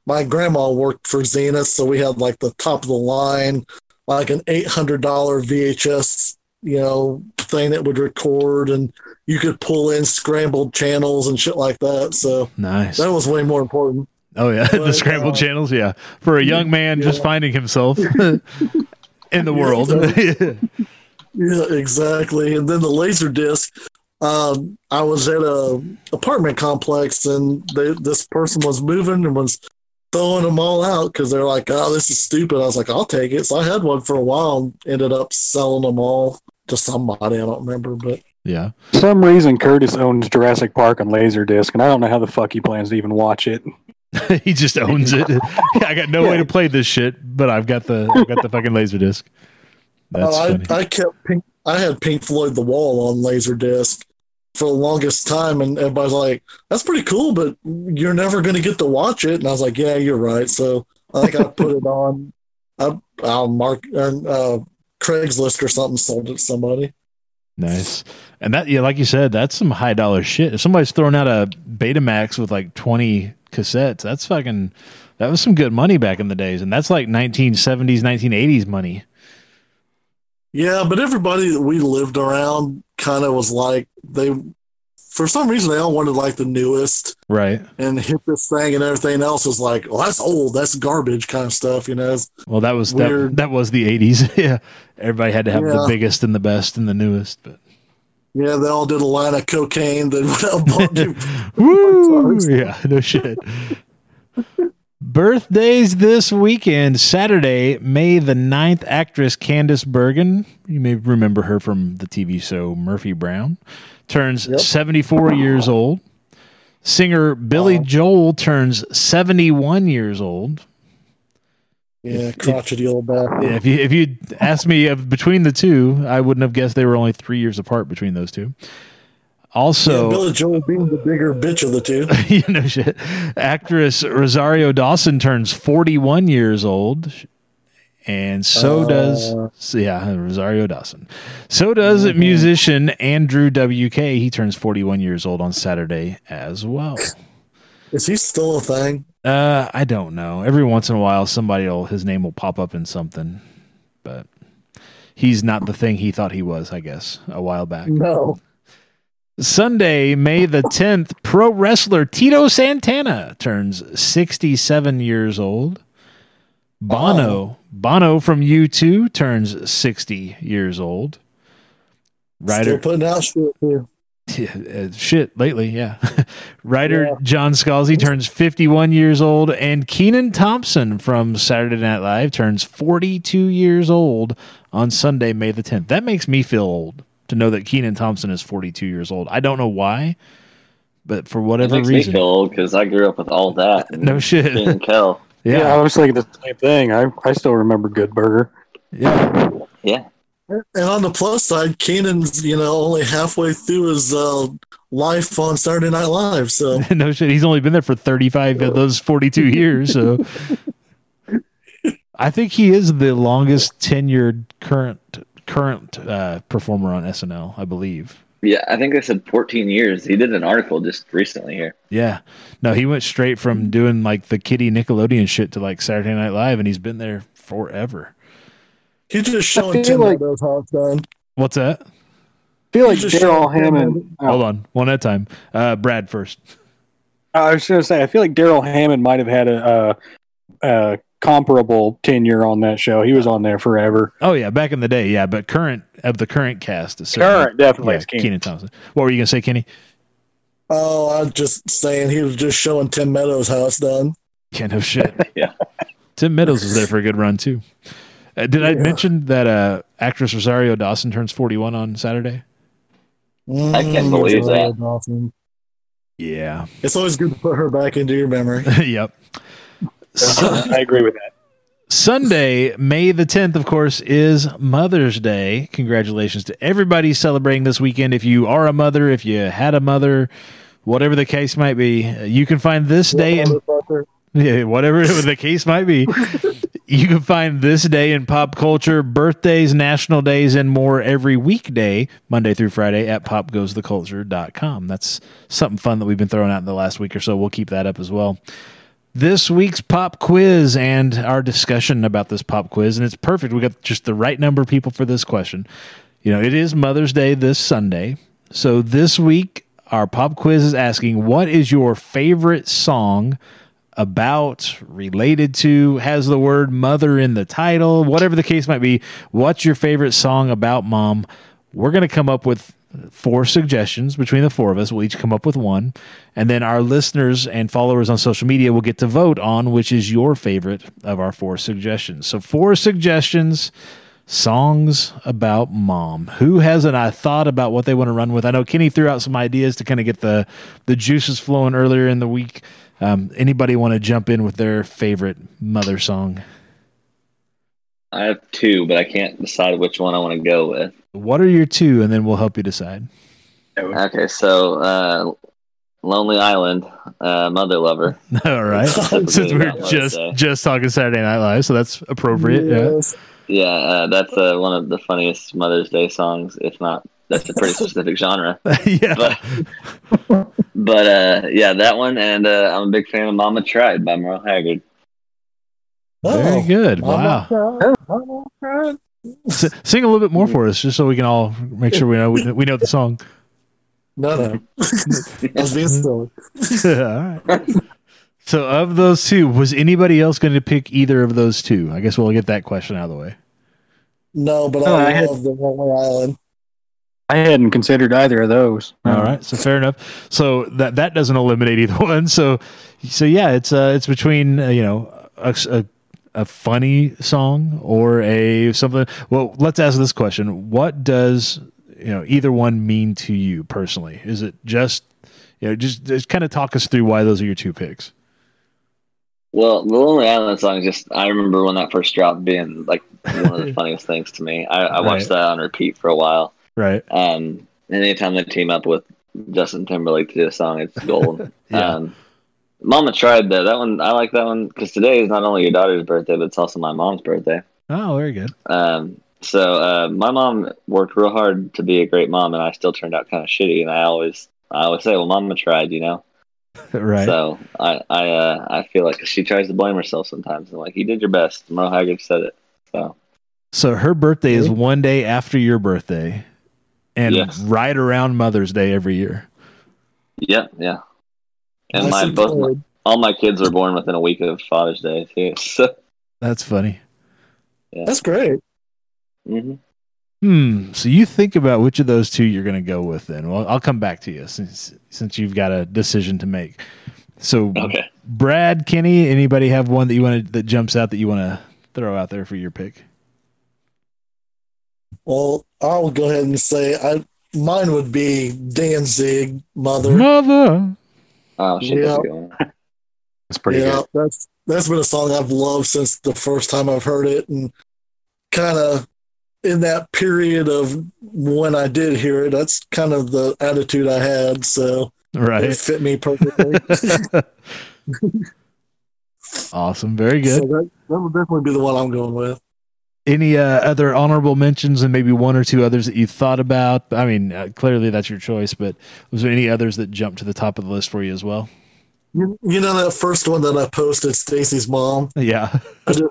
my grandma worked for Zenith, so we had like the top of the line, like an eight hundred dollar VHS, you know, thing that would record, and you could pull in scrambled channels and shit like that. So Nice. that was way more important. Oh yeah, the But, scrambled uh, channels. Yeah, for a young man just finding himself in the world. Yeah, exactly. And then the laser disc. Um, I was at a apartment complex, and they, this person was moving and was throwing them all out because they're like, "Oh, this is stupid." I was like, "I'll take it." So I had one for a while, and ended up selling them all to somebody. I don't remember, but yeah, For some reason, Curtis owns Jurassic Park on Laserdisc, and I don't know how the fuck he plans to even watch it. he just owns it. I got no way to play this shit, but I've got the I've got the fucking laser disc. That's funny. I, I kept Pink, I had Pink Floyd The Wall on laser disc for the longest time, and everybody's like, "That's pretty cool, but you're never going to get to watch it." And I was like, "Yeah, you're right." So I think I put it on. I, I'll mark uh, Craigslist or something. Sold it to somebody. nice. And that yeah, like you said, that's some high dollar shit. If somebody's throwing out a Betamax with like twenty cassettes, that's fucking that was some good money back in the days, and that's like nineteen seventies, nineteen eighties money. Yeah, but everybody that we lived around kind of was like they. For some reason, they all wanted like the newest Right. and hippest thing, and everything else was like, "Well, that's old. That's garbage," kind of stuff. You know, It's- Well, that was that, Weird. that was the eighties. yeah, everybody had to have the biggest and the best and the newest. But Yeah, they all did a line of cocaine that would have bought you. woo, yeah, no shit. Birthdays this weekend, Saturday, May the 9th, actress Candice Bergen, you may remember her from the TV show Murphy Brown, turns Yep. 74 years old. Singer Billy Joel turns 71 years old. Yeah, crotchety old bastard. Yeah, if you if you asked me of between the two, I wouldn't have guessed they were only three years apart between those two. Also, yeah, Billy Joel being the bigger bitch of the two. you know, shit. Actress Rosario Dawson turns 41 years old, and so Uh. does yeah Rosario Dawson. So does Mhm. musician Andrew WK. He turns 41 years old on Saturday as well. Is he still a thing? Uh, I don't know. Every once in a while, somebody will his name will pop up in something, but he's not the thing he thought he was. I guess a while back. No. Sunday, May the 10th, pro wrestler Tito Santana turns 67 years old. Bono, Oh. Bono from U2 turns 60 years old. Still Writer, putting out shit too. uh, shit, lately, yeah. Writer Yeah. John Scalzi turns 51 years old, and Kenan Thompson from Saturday Night Live turns 42 years old on Sunday, May the 10th. That makes me feel old to know that Kenan Thompson is 42 years old. I don't know why, but for whatever makes reason. me feel old because I grew up with all that. no shit. King Kel. Yeah. Yeah. I was thinking the same thing. I, I still remember Good Burger. Yeah. Yeah. And on the plus side, Kenan's, you know, only halfway through his uh, life on Saturday Night Live. So no shit. He's only been there for 35 of those 42 years. So I think he is the longest tenured current current uh, performer on SNL, I believe. Yeah, I think they said 14 years. He did an article just recently here. Yeah. No, he went straight from doing like the kiddie Nickelodeon shit to like Saturday Night Live, and he's been there forever. He's just showing feel Tim like- Meadows how it's done. What's that? I feel like Darrell showing Tim Hammond. Hold on, one at a time. Uh, Brad first. I was going to say, I feel like Darrell Hammond might have had a, a, a comparable tenure on that show. He was on there forever. Oh yeah, back in the day, yeah. But current of the current cast is certainly- Current, definitely. yeah, is Kenan. Kenan Thompson. What were you gonna say, Kenny? Oh, I'm just saying he was just showing Tim Meadows how it's done. Can't have shit. Yeah. Tim Meadows was there for a good run too. Uh, did I mention that uh, actress Rosario Dawson turns 41 on Saturday? I can't Mm, believe Rosario that. Dawson. Yeah. It's always good to put her back into your memory. yep. Su- I agree with that. Sunday, May the 10th, of course, is Mother's Day. Congratulations to everybody celebrating this weekend. If you are a mother, if you had a mother, whatever the case might be, uh, you can find this day in Motherfucker. Yeah, whatever the case might be. You can find this day in pop culture, birthdays, national days, and more every weekday, Monday through Friday, at popgoestheculture.com. That's something fun that we've been throwing out in the last week or so. We'll keep that up as well. This week's pop quiz and our discussion about this pop quiz, and it's perfect. We got just the right number of people for this question. You know, it is Mother's Day this Sunday. So this week, our pop quiz is asking what is your favorite song about, related to, has the word mother in the title, whatever the case might be. What's your favorite song about mom? We're going to come up with four suggestions between the four of us. We'll each come up with one. And then our listeners and followers on social media will get to vote on which is your favorite of our four suggestions. So, four suggestions songs about mom. Who hasn't I thought about what they want to run with? I know Kenny threw out some ideas to kind of get the the juices flowing earlier in the week. Um, anybody want to jump in with their favorite mother song? I have two, but I can't decide which one I want to go with. What are your two, and then we'll help you decide. Okay, so uh, Lonely Island, uh, Mother Lover. All right, since really we're about Mother's just just talking Saturday Night Live, so that's appropriate. Yes. Yeah, uh, that's uh, one of the funniest Mother's Day songs, if not, that's a pretty specific genre. Yeah, yeah. But, but uh, yeah, that one, and uh, I'm a big fan of Mama Tried by Merle Haggard. Very Oh, good. Mama Wow. cried, Mama. S- sing a little bit more for us, just so we can all make sure we know we, we know the song. No, no. I was being silly. All right. So, of those two, was anybody else going to pick either of those two? I guess we'll get that question out of the way. No, but Oh, I, I had- love the Lonely Island. I hadn't considered either of those. All right, so fair enough. So that that doesn't eliminate either one. So, so yeah, it's uh, it's between uh, you know a, a a funny song or a something. Well, let's ask this question: What does you know either one mean to you personally? Is it just you know just just kind of talk us through why those are your two picks? Well, the Lonely Island song is just I remember when that first dropped being like one of the funniest things to me. I, I watched Right. that on repeat for a while. Right. Um, anytime they team up with Justin Timberlake to do a song, it's gold. Yeah. um, Mama tried though. That one I like that one because today is not only your daughter's birthday, but it's also my mom's birthday. Oh, very good. Um, so uh, my mom worked real hard to be a great mom, and I still turned out kind of shitty. And I always, I always say, "Well, Mama tried," you know. Right. So I, I, uh, I feel like she tries to blame herself sometimes. I'm like, "You did your best." Merle Haggard said it. So So her birthday is one day after your birthday, and Yes. right around Mother's Day every year. yeah, yeah. And Nice my both my, all my kids were born within a week of Father's Day too. So, That's funny. That's great. mhm. Hmm. So you think about which of those two you're going to go with. Then, well, I'll come back to you since since you've got a decision to make. So, okay. Brad, Kenny, anybody have one that you want to that jumps out that you want to throw out there for your pick? Well, I'll go ahead and say I mine would be Danzig, Mother. Mother. Oh shit, that's Yeah. a good pretty yeah, good. that's that's been a song I've loved since the first time I've heard it, and kind of in that period of when I did hear it, that's kind of the attitude I had. So right, it Right. fit me perfectly. awesome. Very so good. that, that would definitely be the one I'm going with. Any uh, other honorable mentions and maybe one or two others that you thought about? I mean, uh, clearly that's your choice, but was there any others that jumped to the top of the list for you as well? You, you know that first one that I posted, Stacy's mom. Yeah. Just,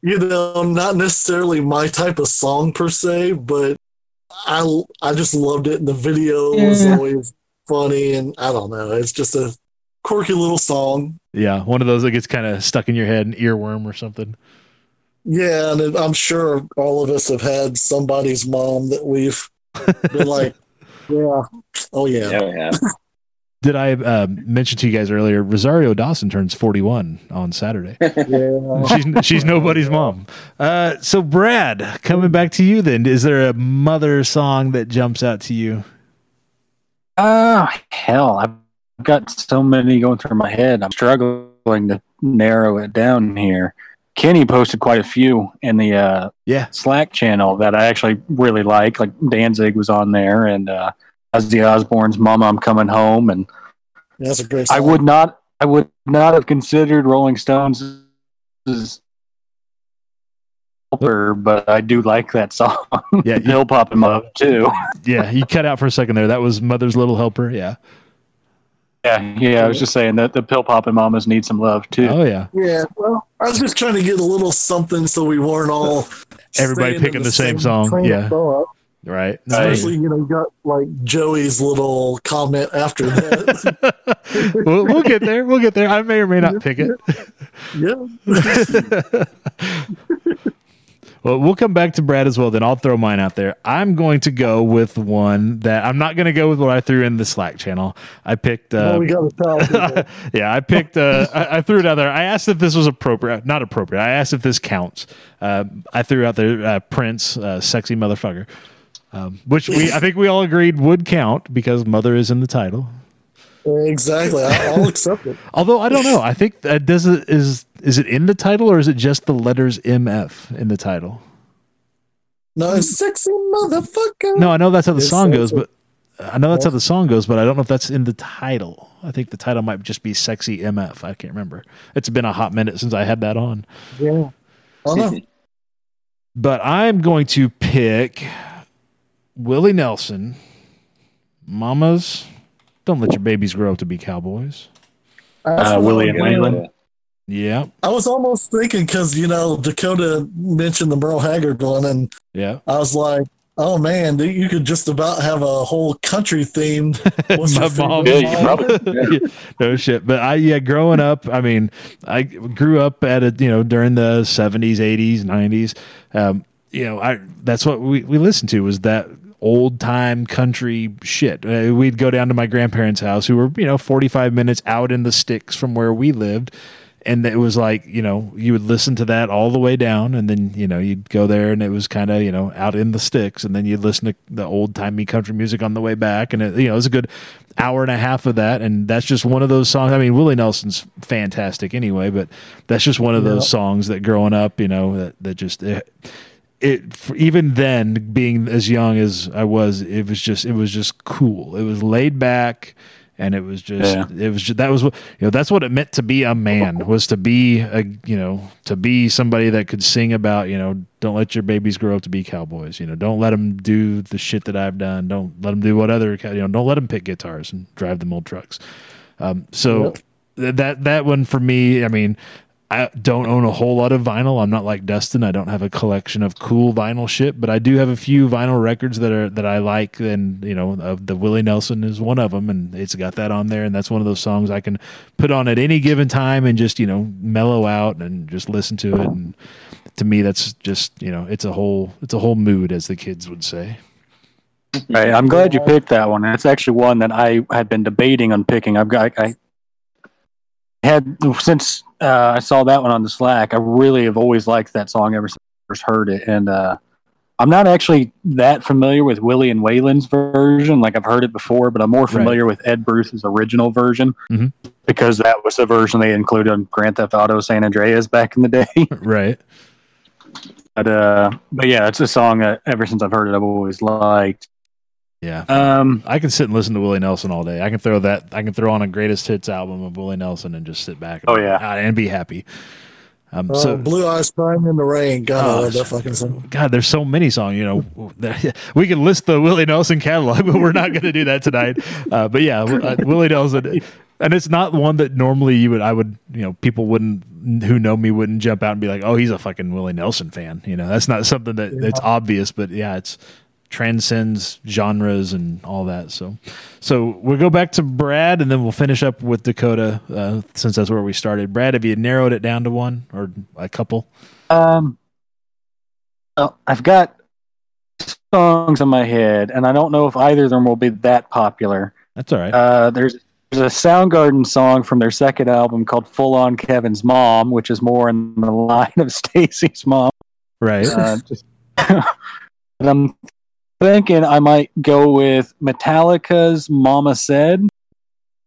you know, not necessarily my type of song per se, but I I just loved it, and the video was always funny, and I don't know, it's just a quirky little song. Yeah. One of those that gets kind of stuck in your head, an earworm or something. Yeah, and I'm sure all of us have had somebody's mom that we've been like, yeah, oh yeah, Yeah, we have. Did I uh, mention to you guys earlier? Rosario Dawson turns 41 on Saturday. yeah. she's she's nobody's mom. Uh, so Brad, coming back to you then, is there a mother song that jumps out to you? Oh hell, I've got so many going through my head. I'm struggling to narrow it down here. Kenny posted quite a few in the uh, Yeah, Slack channel that I actually really like. Like Danzig was on there, and uh, Ozzy Osbourne's "Mama, I'm Coming Home," and That's a great song. I would not, I would not have considered Rolling Stones as helper, but I do like that song. yeah, you, Hill Pop and Love too. yeah. You cut out for a second there. That was Mother's Little Helper. Yeah. Yeah, yeah. I was just saying that the pill popping mamas need some love too. Oh yeah. Yeah, well, I was just trying to get a little something so we weren't all Everybody picking the same song, train yeah. thought. Right. Especially, you know, you got like Joey's little comment after that. we'll, we'll get there. We'll get there. I may or may not pick it. yeah. well, we'll come back to Brad as well. Then I'll throw mine out there. I'm going to go with one that I'm not going to go with what I threw in the Slack channel. I picked. Uh, Well, we tell yeah, I picked. Uh, I, I threw it out there. I asked if this was appropriate. Not appropriate. I asked if this counts. Uh, I threw out there uh, Prince, uh, "Sexy Motherfucker," um, which we I think we all agreed would count because "Mother" is in the title. Exactly. I'll accept it. Although I don't know. I think that does is is it in the title or is it just the letters MF in the title? No, it's sexy motherfucker. No, I know that's how the It's song goes, but I know that's how the song goes, but I don't know if that's in the title. I think the title might just be "Sexy MF." I can't remember. It's been a hot minute since I had that on. Yeah. Oh, no. But I'm going to pick Willie Nelson. Mamas, don't let your babies grow up to be cowboys. That's Uh, Willie I'm and gonna- Waylon. Yeah, I was almost thinking because, you know, Dakota mentioned the Merle Haggard one, and yeah. I was like, oh man, you could just about have a whole country themed. What's My mom- Yeah, you probably. no shit. But I yeah, growing up, I mean, I grew up at a you know during the seventies, eighties, nineties. Um, you know, I that's what we we listened to was that old time country shit. Uh, we'd go down to my grandparents' house, who were you know forty five minutes out in the sticks from where we lived. And it was like you know you would listen to that all the way down and then you know you'd go there and it was kind of you know out in the sticks and then you'd listen to the old timey country music on the way back and it, you know it was a good hour and a half of that and that's just one of those songs. I mean willie nelson's fantastic anyway but that's just one of those songs that growing up you know that, that just it, it even then being as young as i was it was just it was just cool. It was laid back and it was just Yeah. it was just, that was what you know that's what it meant to be a man was to be a you know to be somebody that could sing about you know don't let your babies grow up to be cowboys you know don't let them do the shit that I've done don't let them do what other you know don't let them pick guitars and drive them old trucks um, so th- that that one for me I mean I don't own a whole lot of vinyl. I'm not like Dustin. I don't have a collection of cool vinyl shit, but I do have a few vinyl records that are that I like. And you know, of the Willie Nelson is one of them, and it's got that on there. And that's one of those songs I can put on at any given time and just you know mellow out and just listen to it. And to me, that's just you know, it's a whole it's a whole mood, as the kids would say. Right. I'm glad you picked that one. It's actually one that I had been debating on picking. I've got I had since uh, I saw that one on the Slack. I really have always liked that song ever since I first heard it, and uh, I'm not actually that familiar with Willie and Waylon's version. Like I've heard it before, but I'm more familiar with Ed Bruce's original version Mhm. because that was the version they included on Grand Theft Auto San Andreas back in the day. right. but uh, but yeah, it's a song that ever since I've heard it, I've always liked. Yeah. Um, I can sit and listen to Willie Nelson all day. I can throw that. I can throw on a greatest hits album of Willie Nelson and just sit back. And, Oh, yeah. and be happy. Um, Uh, so Blue Eyes Crying in the Rain. God, I Oh, that fucking song. God, there's so many songs. You know, we can list the Willie Nelson catalog, but we're not going to do that tonight. Uh, but yeah, uh, Willie Nelson, and it's not one that normally you would, I would, you know, people wouldn't who know me wouldn't jump out and be like, oh, he's a fucking Willie Nelson fan. You know, that's not something that that's obvious, but yeah, it's transcends genres and all that. So, so we'll go back to Brad, and then we'll finish up with Dakota, uh, since that's where we started. Brad, have you narrowed it down to one or a couple? Um, well, I've got songs in my head, and I don't know if either of them will be that popular. That's all right. Uh, there's there's a Soundgarden song from their second album called "Full On Kevin's Mom," which is more in the line of Stacy's mom. right. Uh, just, and I'm thinking I might go with Metallica's "Mama Said."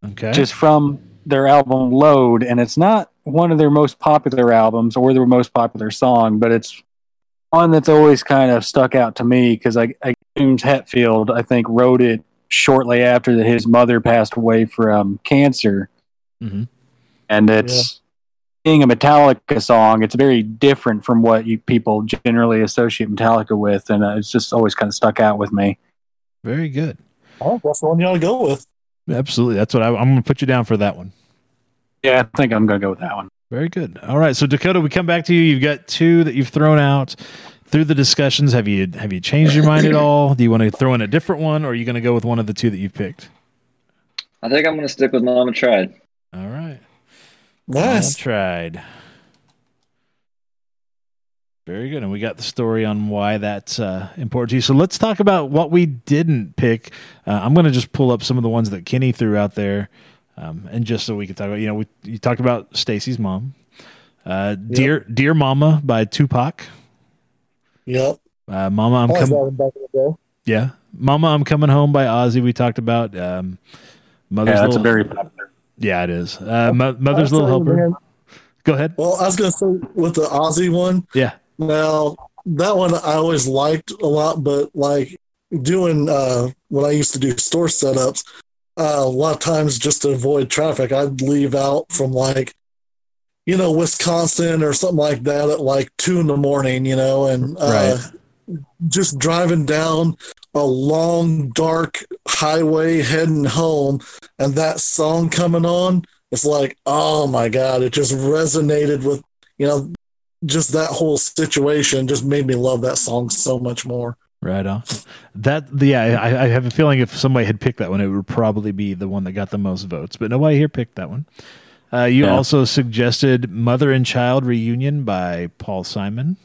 Okay. just from their album Load, and it's not one of their most popular albums or their most popular song, but it's one that's always kind of stuck out to me because I, I James Hetfield I think wrote it shortly after that his mother passed away from cancer, Mhm. and it's being a Metallica song. It's very different from what you people generally associate Metallica with, and uh, it's just always kind of stuck out with me. Very good. Oh, that's the one you ought to go with. Absolutely. That's what I, I'm going to put you down for that one. Yeah, I think I'm gonna go with that one. Very good. All right. So Dakota, we come back to you. You've got two that you've thrown out through the discussions. Have you have you changed your mind at all? Do you want to throw in a different one, or are you going to go with one of the two that you've picked? I think I'm gonna stick with Mama Tried. All right. Nice. Well tried. Very good. And we got the story on why that's uh, important to you. So let's talk about what we didn't pick. Uh, I'm going to just pull up some of the ones that Kenny threw out there. Um, and just so we can talk about, you know, we, you talked about Stacy's mom. Uh, Dear Dear Mama by Tupac. Yep. Uh, Mama, I'm coming. having back in the day. Yeah, Mama, I'm coming home by Ozzy. We talked about um, Mother's Yeah, that's a little. very popular. Yeah, it is. Uh, Mo- Mother's little telling you, helper. man, Go ahead. Well, I was gonna say with the Ozzy one. Yeah. Now that one I always liked a lot, but like doing uh when I used to do store setups, uh, a lot of times just to avoid traffic, I'd leave out from like you know Wisconsin or something like that at like two in the morning, you know, and uh, just driving down a long dark highway heading home, and that song coming on, it's like oh my god, it just resonated with you know just that whole situation just made me love that song so much more. Right on. That yeah, I, I have a feeling if somebody had picked that one, it would probably be the one that got the most votes. But nobody here picked that one. Uh, you Yeah. also suggested "Mother and Child Reunion" by Paul Simon.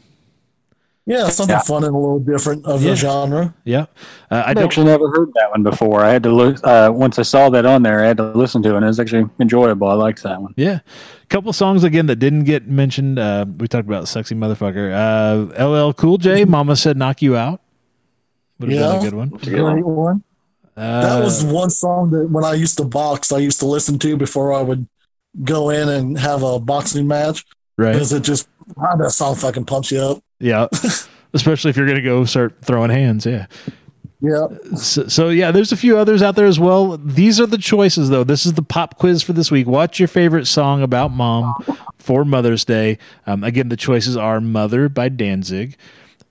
Yeah, something Yeah. fun and a little different of Yeah. the genre. Yeah, uh, I I'd actually never heard that one before. I had to look uh, once I saw that on there. I had to listen to it. and It was actually enjoyable. I liked that one. Yeah, a couple songs again that didn't get mentioned. Uh, we talked about "Sexy Motherfucker." Uh, LL Cool J, "Mama Said Knock You Out." Would have been Yeah. a good one. A good one. Great one. Uh, That was one song that when I used to box, I used to listen to before I would go in and have a boxing match right. because it just ah, that song fucking pumps you up. Yeah, especially if you're going to go start throwing hands. Yeah. Yeah, So, so yeah, there's a few others out there as well. These are the choices, though. This is the pop quiz for this week. What's your favorite song about mom for Mother's Day? Um, again, the choices are "Mother" by Danzig.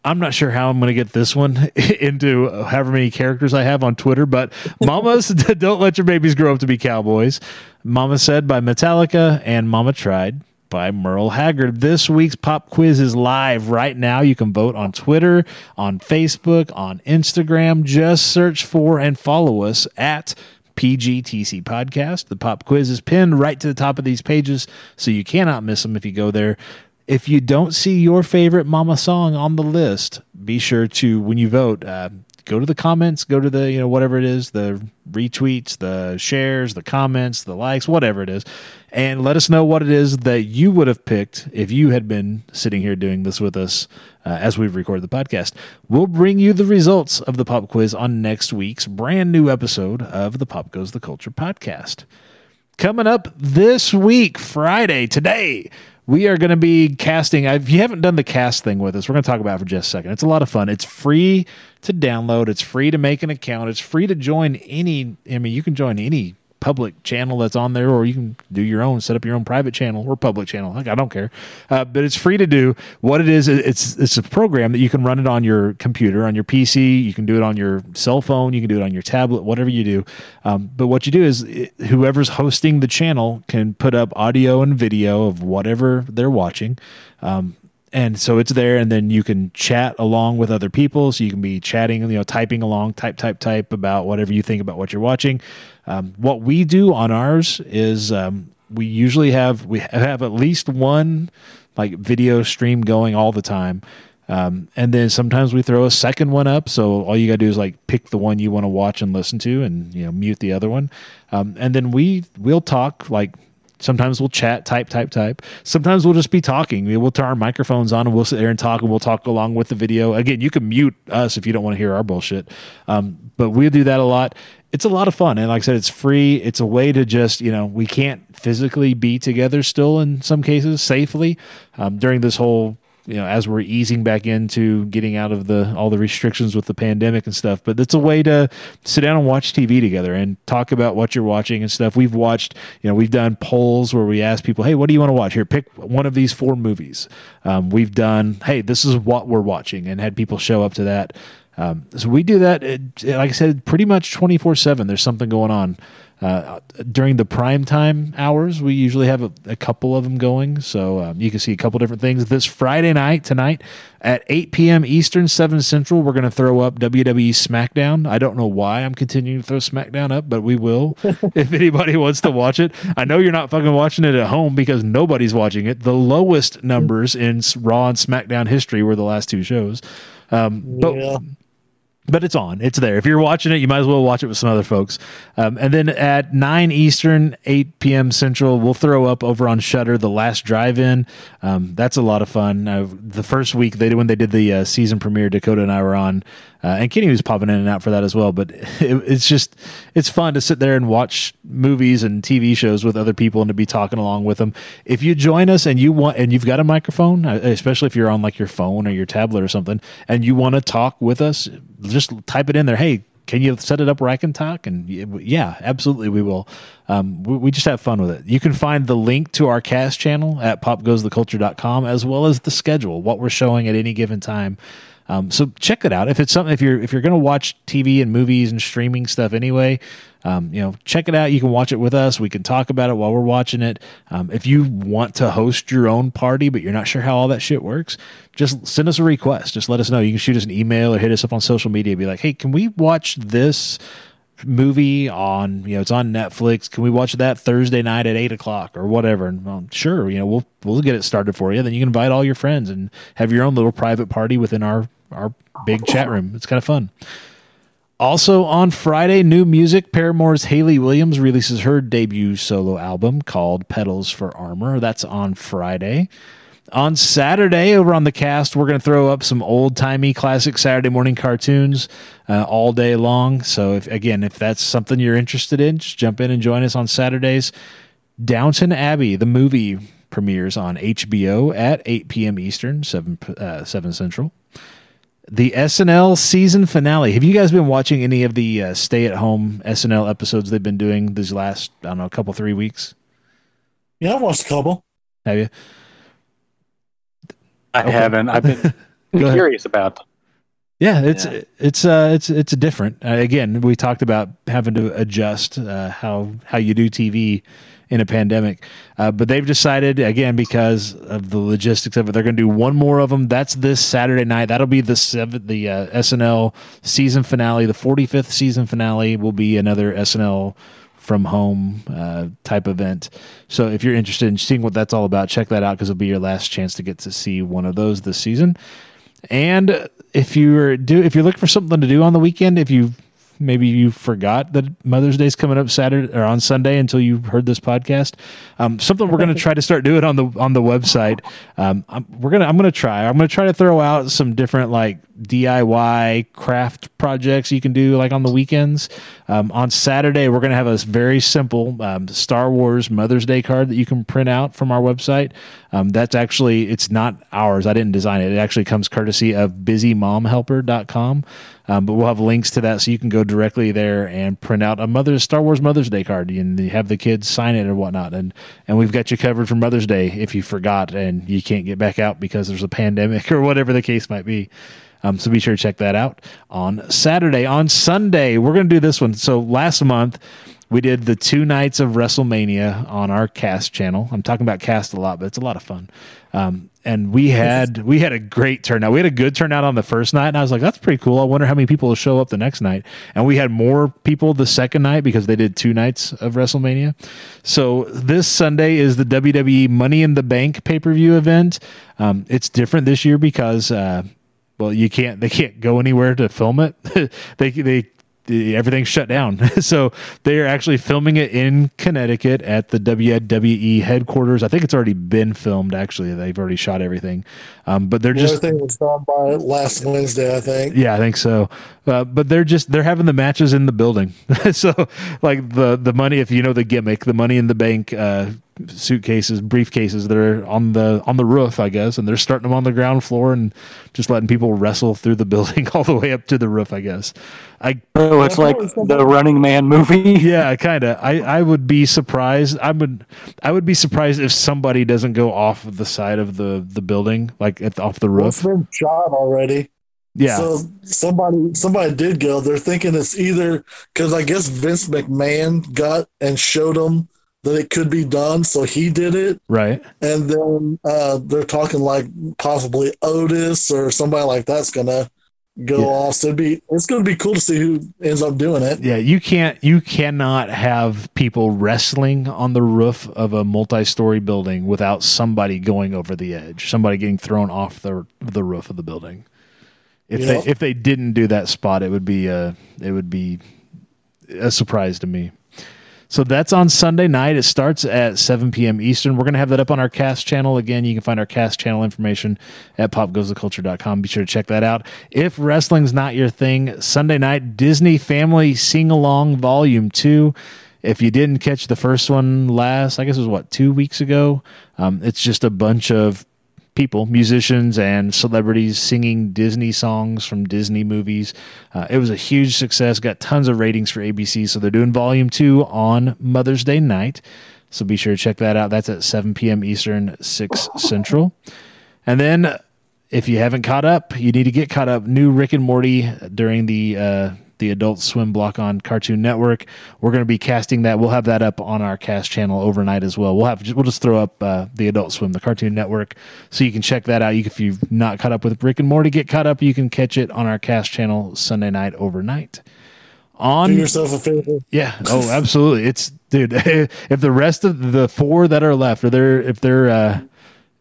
I'm not sure how I'm going to get this one into however many characters I have on Twitter, but Mamas don't let your babies grow up to be cowboys. Mama said by Metallica and Mama tried by Merle Haggard. This week's pop quiz is live right now. You can vote on Twitter, on Facebook, on Instagram. Just search for and follow us at PGTC Podcast. The pop quiz is pinned right to the top of these pages, so you cannot miss them if you go there. If you don't see your favorite mama song on the list, be sure to when you vote, uh, go to the comments, go to the you know whatever it is, the retweets, the shares, the comments, the likes, whatever it is, and let us know what it is that you would have picked if you had been sitting here doing this with us uh, as we've recorded the podcast. We'll bring you the results of the pop quiz on next week's brand new episode of the Pop Goes the Culture podcast. Coming up this week, Friday, today, we are going to be casting. If you haven't done the cast thing with us, we're going to talk about it for just a second. It's a lot of fun. It's free to download, it's free to make an account, it's free to join any. I mean, you can join any public channel that's on there, or you can do your own, set up your own private channel or public channel. Like I don't care, uh, but it's free to do. What it is, it's it's a program that you can run it on your computer, on your PC. You can do it on your cell phone. You can do it on your tablet, whatever you do. Um, but what you do is, it, whoever's hosting the channel can put up audio and video of whatever they're watching. Um, and so it's there and then you can chat along with other people so you can be chatting you know typing along type type type about whatever you think about what you're watching um, what we do on ours is um, we usually have we have at least one like video stream going all the time um, and then sometimes we throw a second one up so all you gotta do is like pick the one you want to watch and listen to and you know mute the other one um, and then we we'll talk like Sometimes we'll chat, type, type, type. Sometimes we'll just be talking. We'll turn our microphones on and we'll sit there and talk and we'll talk along with the video. Again, you can mute us if you don't want to hear our bullshit. Um, but we'll do that a lot. It's a lot of fun. And like I said, it's free. It's a way to just, you know, we can't physically be together still in some cases safely um, during this whole you know as we're easing back into getting out of the all the restrictions with the pandemic and stuff. But it's a way to sit down and watch tv together and talk about what you're watching and stuff. We've watched you know we've done polls where we ask people hey what do you want to watch? Here pick one of these four movies. Um, we've done hey this is what we're watching and had people show up to that um, so we do that it, like i said pretty much 24 7 there's something going on uh, during the prime time hours, we usually have a, a couple of them going. So um, you can see a couple different things. This Friday night, tonight at 8 p.m. Eastern, 7 Central, we're going to throw up WWE SmackDown. I don't know why I'm continuing to throw SmackDown up, but we will if anybody wants to watch it. I know you're not fucking watching it at home because nobody's watching it. The lowest numbers in Raw and SmackDown history were the last two shows. Um, but Yeah. But it's on. It's there. If you're watching it, you might as well watch it with some other folks. Um, and then at 9 Eastern, 8 p.m. Central, we'll throw up over on Shudder the last drive-in. Um, that's a lot of fun. Uh, the first week they did when they did the uh, season premiere, Dakota and I were on, uh, and Kenny was popping in and out for that as well. But it, it's just it's fun to sit there and watch movies and TV shows with other people and to be talking along with them. If you join us and you want and you've got a microphone, uh, especially if you're on like your phone or your tablet or something, and you want to talk with us, just type it in there. Hey, can you set it up where I can talk? And yeah, absolutely, we will. Um, we, we just have fun with it. You can find the link to our cast channel at popgoestheculture.com as well as the schedule, what we're showing at any given time. Um, so check it out. If it's something, if you're if you're going to watch TV and movies and streaming stuff anyway, um, you know, check it out. You can watch it with us. We can talk about it while we're watching it. Um, if you want to host your own party, but you're not sure how all that shit works, just send us a request. Just let us know. You can shoot us an email or hit us up on social media. Be like, hey, can we watch this? movie on you know it's on Netflix. Can we watch that Thursday night at eight o'clock or whatever? And well, sure, you know we'll we'll get it started for you. Then you can invite all your friends and have your own little private party within our our big chat room. It's kind of fun. Also on Friday, new music. Paramore's Hayley Williams releases her debut solo album called Petals for Armor. That's on Friday. On Saturday, over on the cast, we're going to throw up some old timey classic Saturday morning cartoons uh, all day long. So, if, again, if that's something you're interested in, just jump in and join us on Saturdays. Downton Abbey, the movie, premieres on HBO at 8 p.m. Eastern, 7, uh, 7 Central the SNL season finale. Have you guys been watching any of the uh, stay at home SNL episodes they've been doing these last, I don't know, a couple, three weeks? Yeah, I've watched a couple. Have you? I Okay. haven't. I've been curious about. them. Yeah, it's Yeah. it's uh it's it's different. Uh, again, we talked about having to adjust uh, how how you do TV in a pandemic, uh, but they've decided again because of the logistics of it, they're going to do one more of them. That's this Saturday night. That'll be the seventh, the uh, SNL season finale. The forty fifth season finale will be another SNL from home uh, type event. So if you're interested in seeing what that's all about, check that out because it'll be your last chance to get to see one of those this season. And if you're do if you're looking for something to do on the weekend, if you maybe you forgot that Mother's Day's coming up Saturday or on Sunday until you heard this podcast, um, something we're going to try to start doing on the on the website. Um, I'm, we're gonna I'm gonna try. I'm gonna try to throw out some different like DIY craft projects you can do like on the weekends. Um, on Saturday, we're gonna have a very simple um, Star Wars Mother's Day card that you can print out from our website. Um, that's actually it's not ours. I didn't design it. It actually comes courtesy of BusyMomHelper.com. Um, but we'll have links to that so you can go directly there and print out a Mother's Star Wars Mother's Day card and have the kids sign it or whatnot. And and we've got you covered for Mother's Day if you forgot and you can't get back out because there's a pandemic or whatever the case might be. Um, so be sure to check that out on Saturday. On Sunday, we're going to do this one. So last month, we did the two nights of WrestleMania on our cast channel. I'm talking about cast a lot, but it's a lot of fun. Um, and we had we had a great turnout. We had a good turnout on the first night, and I was like, "That's pretty cool." I wonder how many people will show up the next night. And we had more people the second night because they did two nights of WrestleMania. So this Sunday is the WWE Money in the Bank pay per view event. Um, it's different this year because. Uh, well, you can't. They can't go anywhere to film it. they they the- everything's shut down. so they are actually filming it in Connecticut at the WWE headquarters. I think it's already been filmed. Actually, they've already shot everything. Um, but they're just Everything was done by last Wednesday, I think. yeah, I think so. Uh, but they're just they're having the matches in the building. so like the the money, if you know the gimmick, the money in the bank uh, suitcases, briefcases that are on the on the roof, I guess, and they're starting them on the ground floor and just letting people wrestle through the building all the way up to the roof. I guess. I Oh, it's like the Running Man movie. yeah, kind of. I, I would be surprised. I would I would be surprised if somebody doesn't go off of the side of the the building, like at the, off the Well, it's roof. been shot already. Yeah, So somebody somebody did go. They're thinking it's either because I guess Vince McMahon got and showed them that it could be done, so he did it. right. And then uh, they're talking like possibly Otis or somebody like that's gonna go Yeah. off. So it'd be it's gonna be cool to see who ends up doing it. Yeah, you can't you cannot have people wrestling on the roof of a multi-story building without somebody going over the edge, somebody getting thrown off the the roof of the building. If they if they didn't do that spot, it would be uh it would be a surprise to me. So that's on Sunday night. It starts at 7 p.m. Eastern. We're going to have that up on our cast channel. Again, you can find our cast channel information at popgoestheculture.com. Be sure to check that out. If wrestling's not your thing, Sunday night, Disney Family Sing Along Volume 2. If you didn't catch the first one last, I guess it was what, two weeks ago? Um, it's just a bunch of people, musicians and celebrities singing Disney songs from Disney movies. Uh, it was a huge success, got tons of ratings for ABC. So they're doing volume two on Mother's Day night. So be sure to check that out. That's at 7 p.m. Eastern, 6 Central. And then if you haven't caught up, you need to get caught up. New Rick and Morty during the uh, the Adult Swim block on Cartoon Network. We're going to be casting that. We'll have that up on our cast channel overnight as well. We'll have we'll just throw up uh, the Adult Swim, the Cartoon Network, so you can check that out. You, if you've not caught up with Rick and Morty, get caught up. You can catch it on our cast channel Sunday night overnight. On Do yourself a favor. yeah, oh, absolutely. It's dude. If the rest of the four that are left, are they're if they're uh,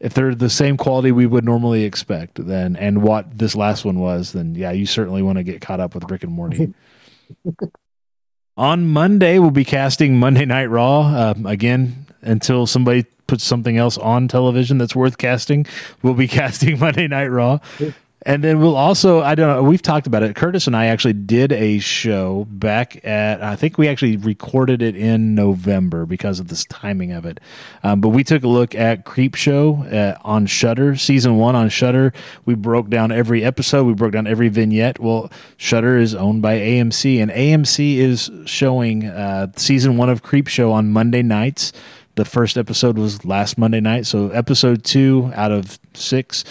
if they're the same quality we would normally expect, then and what this last one was, then yeah, you certainly want to get caught up with Rick and Morty. On Monday, we'll be casting Monday Night Raw um, again until somebody puts something else on television that's worth casting. We'll be casting Monday Night Raw. And then we'll also, I don't know, we've talked about it. Curtis and I actually did a show back at, I think we actually recorded it in November because of this timing of it. Um, but we took a look at Creepshow uh, on Shudder, season one on Shudder. We broke down every episode, we broke down every vignette. Well, Shudder is owned by AMC, and AMC is showing uh, season one of Creepshow on Monday nights. The first episode was last Monday night. So, episode two out of six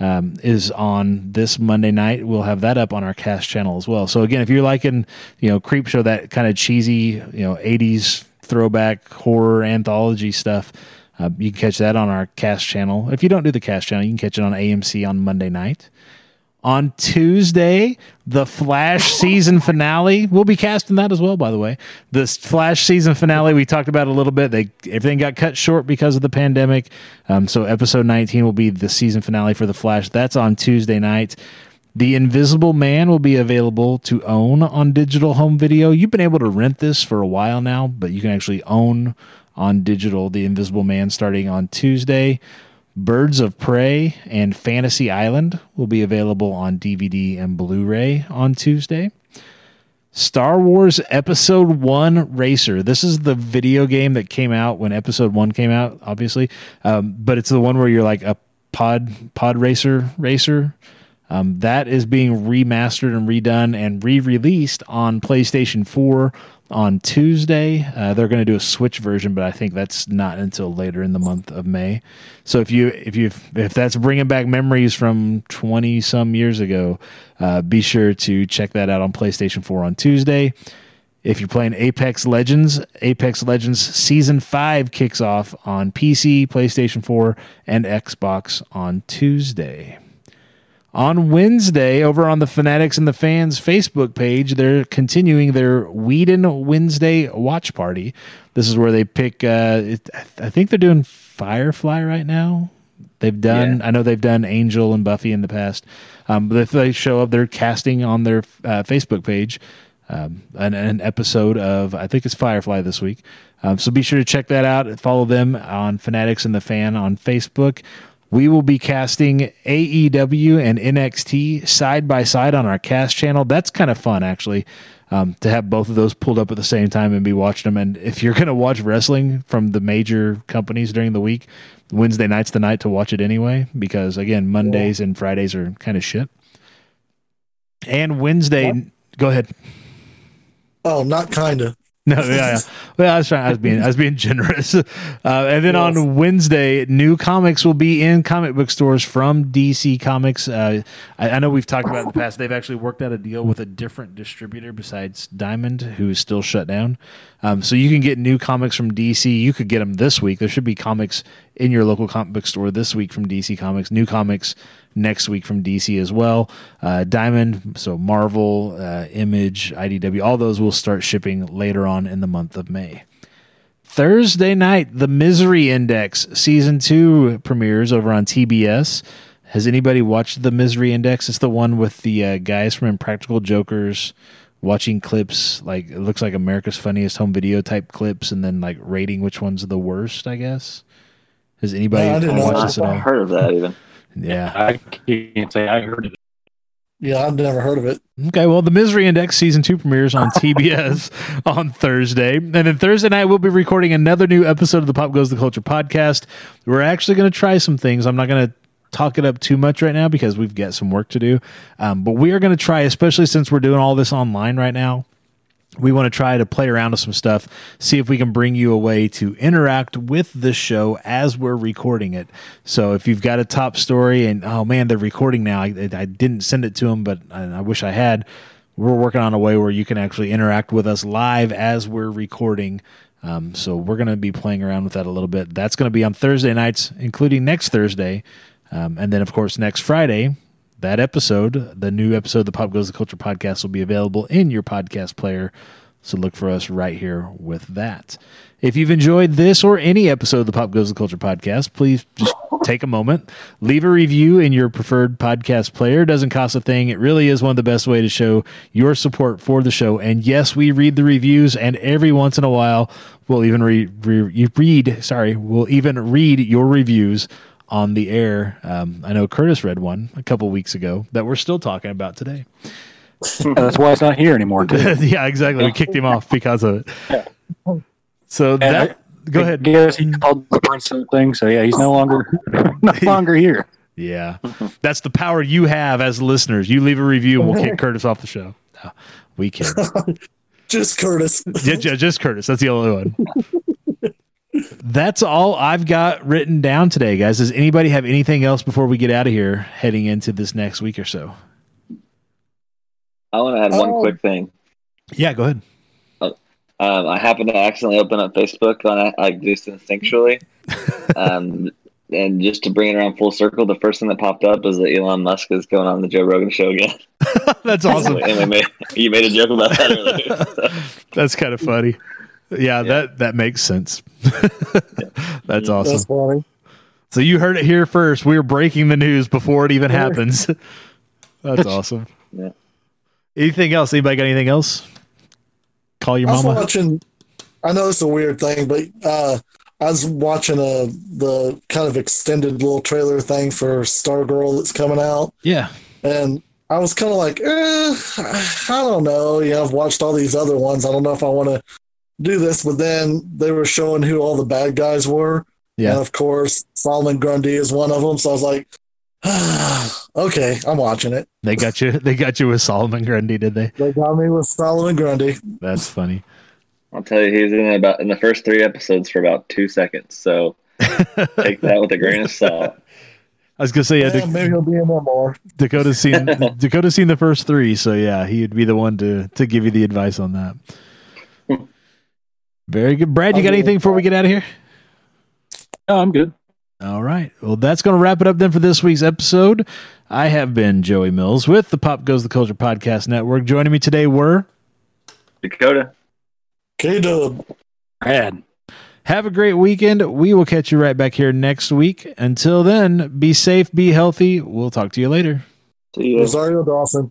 um, is on this Monday night. We'll have that up on our cast channel as well. So again, if you're liking, you know, Creepshow, that kind of cheesy, you know, 80s throwback horror anthology stuff, uh, you can catch that on our cast channel. If you don't do the cast channel, you can catch it on AMC on Monday night. On Tuesday, the Flash season finale. We'll be casting that as well, by the way. This Flash season finale we talked about a little bit. They everything got cut short because of the pandemic. Um, so episode 19 will be the season finale for the Flash. That's on Tuesday night. The Invisible Man will be available to own on digital home video. You've been able to rent this for a while now, but you can actually own on digital The Invisible Man starting on Tuesday. Birds of Prey and Fantasy Island will be available on DVD and Blu ray on Tuesday. Star Wars Episode 1 Racer. This is the video game that came out when Episode 1 came out, obviously. Um, but it's the one where you're like a pod pod racer racer. Um, that is being remastered and redone and re-released on PlayStation 4 on Tuesday. Uh, they're going to do a Switch version, but I think that's not until later in the month of May. So if you if you if that's bringing back memories from twenty some years ago, uh, be sure to check that out on PlayStation Four on Tuesday. If you're playing Apex Legends, Apex Legends Season 5 kicks off on PC, PlayStation 4, and Xbox on Tuesday. On Wednesday, over on the Fanatics and the Fans Facebook page, they're continuing their Whedon Wednesday watch party. This is where they pick, uh, it, I think they're doing Firefly right now. They've done, I know they've done Angel and Buffy in the past. Um, but if they show up, they're casting on their uh, Facebook page um, an, an episode of, I think it's Firefly this week. Um, so be sure to check that out. Follow them on Fanatics and the Fan on Facebook. We will be casting AEW and NXT side by side on our cast channel. That's kind of fun, actually, um, to have both of those pulled up at the same time and be watching them. And if you're going to watch wrestling from the major companies during the week, Wednesday night's the night to watch it anyway, because again, Mondays and Fridays are kind of shit. And Wednesday, go ahead. Oh, not kinda. No, yeah, yeah. Well, I was trying. I was being, I was being generous. Uh, and then on Wednesday, new comics will be in comic book stores from DC Comics. Uh, I, I know we've talked about it in the past. They've actually worked out a deal with a different distributor besides Diamond, who is still shut down. Um, so you can get new comics from DC. You could get them this week. There should be comics in your local comic book store this week from DC Comics. New comics next week from DC as well. Uh, Diamond, so Marvel, uh, Image, IDW, all those will start shipping later on in the month of May. Thursday night, The Misery Index season two premieres over on TBS. Has anybody watched The Misery Index? It's the one with the uh, guys from Impractical Jokers watching clips like it looks like America's Funniest Home Video type clips, and then like rating which one's the worst. I guess. Has anybody No, I didn't watched watch this at I've all? heard of that even. Yeah. I can't say I heard of it. Yeah, I've never heard of it. Okay, well, the Misery Index season two premieres on TBS on Thursday. And then Thursday night, we'll be recording another new episode of the Pop Goes the Culture podcast. We're actually going to try some things. I'm not going to talk it up too much right now because we've got some work to do. Um, but we are going to try, especially since we're doing all this online right now. We want to try to play around with some stuff, see if we can bring you a way to interact with the show as we're recording it. So if you've got a top story and oh man, they're recording now, I, I didn't send it to them, but I, I wish I had. We're working on a way where you can actually interact with us live as we're recording. Um, so we're going to be playing around with that a little bit. That's going to be on Thursday nights, including next Thursday, um, and then of course next Friday that episode, the new episode of the Pop Goes the Culture podcast, will be available in your podcast player. So look for us right here with that. If you've enjoyed this or any episode of the Pop Goes the Culture podcast, please just take a moment, leave a review in your preferred podcast player. It doesn't cost a thing. It really is one of the best way to show your support for the show. And yes, we read the reviews, and every once in a while, we'll even read, re- read sorry, we'll even read your reviews on the air. Um, I know Curtis read one a couple weeks ago that we're still talking about today. That's why it's not here anymore. Yeah, exactly. We kicked him off because of it. So And that I- go I ahead. guess he called the prince something. So yeah, he's no longer no longer here. Yeah, that's the power you have as listeners. You leave a review, and we'll kick Curtis off the show. No, we can. Just Curtis. just, just Curtis. That's the only one. That's all I've got written down today, guys. Does anybody have anything else before we get out of here, heading into this next week or so? I want to add one Oh. quick thing. Yeah, go ahead. Um, I happened to accidentally open up Facebook on it, like just instinctually. um, and just to bring it around full circle, the first thing that popped up is that Elon Musk is going on the Joe Rogan show again. That's awesome. and we made, you made a joke about that earlier. So, That's kind of funny. Yeah, that that makes sense. That's awesome. That's funny. So you heard it here first. We're breaking the news before it even happens. That's awesome. Yeah. Anything else? Anybody got anything else? Call your I was mama. watching. I know it's a weird thing, but uh, I was watching a the kind of extended little trailer thing for Stargirl that's coming out, Yeah. and I was kind of like, eh, I don't know. You know, I've watched all these other ones. I don't know if I want to do this. But then they were showing who all the bad guys were, and Yeah. of course Solomon Grundy is one of them. So I was like, ah, okay, I'm watching it. They got you. They got you with Solomon Grundy, did they? They got me with Solomon Grundy. That's funny. I'll tell you, he's in about in the first three episodes for about two seconds. So take that with a grain of salt. I was gonna say, yeah, Yeah, Dak- maybe he'll be in there more. Dakota's seen Dakota's seen the first three, so yeah, he'd be the one to to give you the advice on that. Very good, Brad. You got anything before we get out of here? No, I'm good. All right. Well, that's going to wrap it up then for this week's episode. I have been Joey Mills with the Pop Goes the Culture Podcast Network. Joining me today were Dakota. K Dub. Brad. have a great weekend. We will catch you right back here next week. Until then, be safe, be healthy. We'll talk to you later. See you. Rosario Dawson.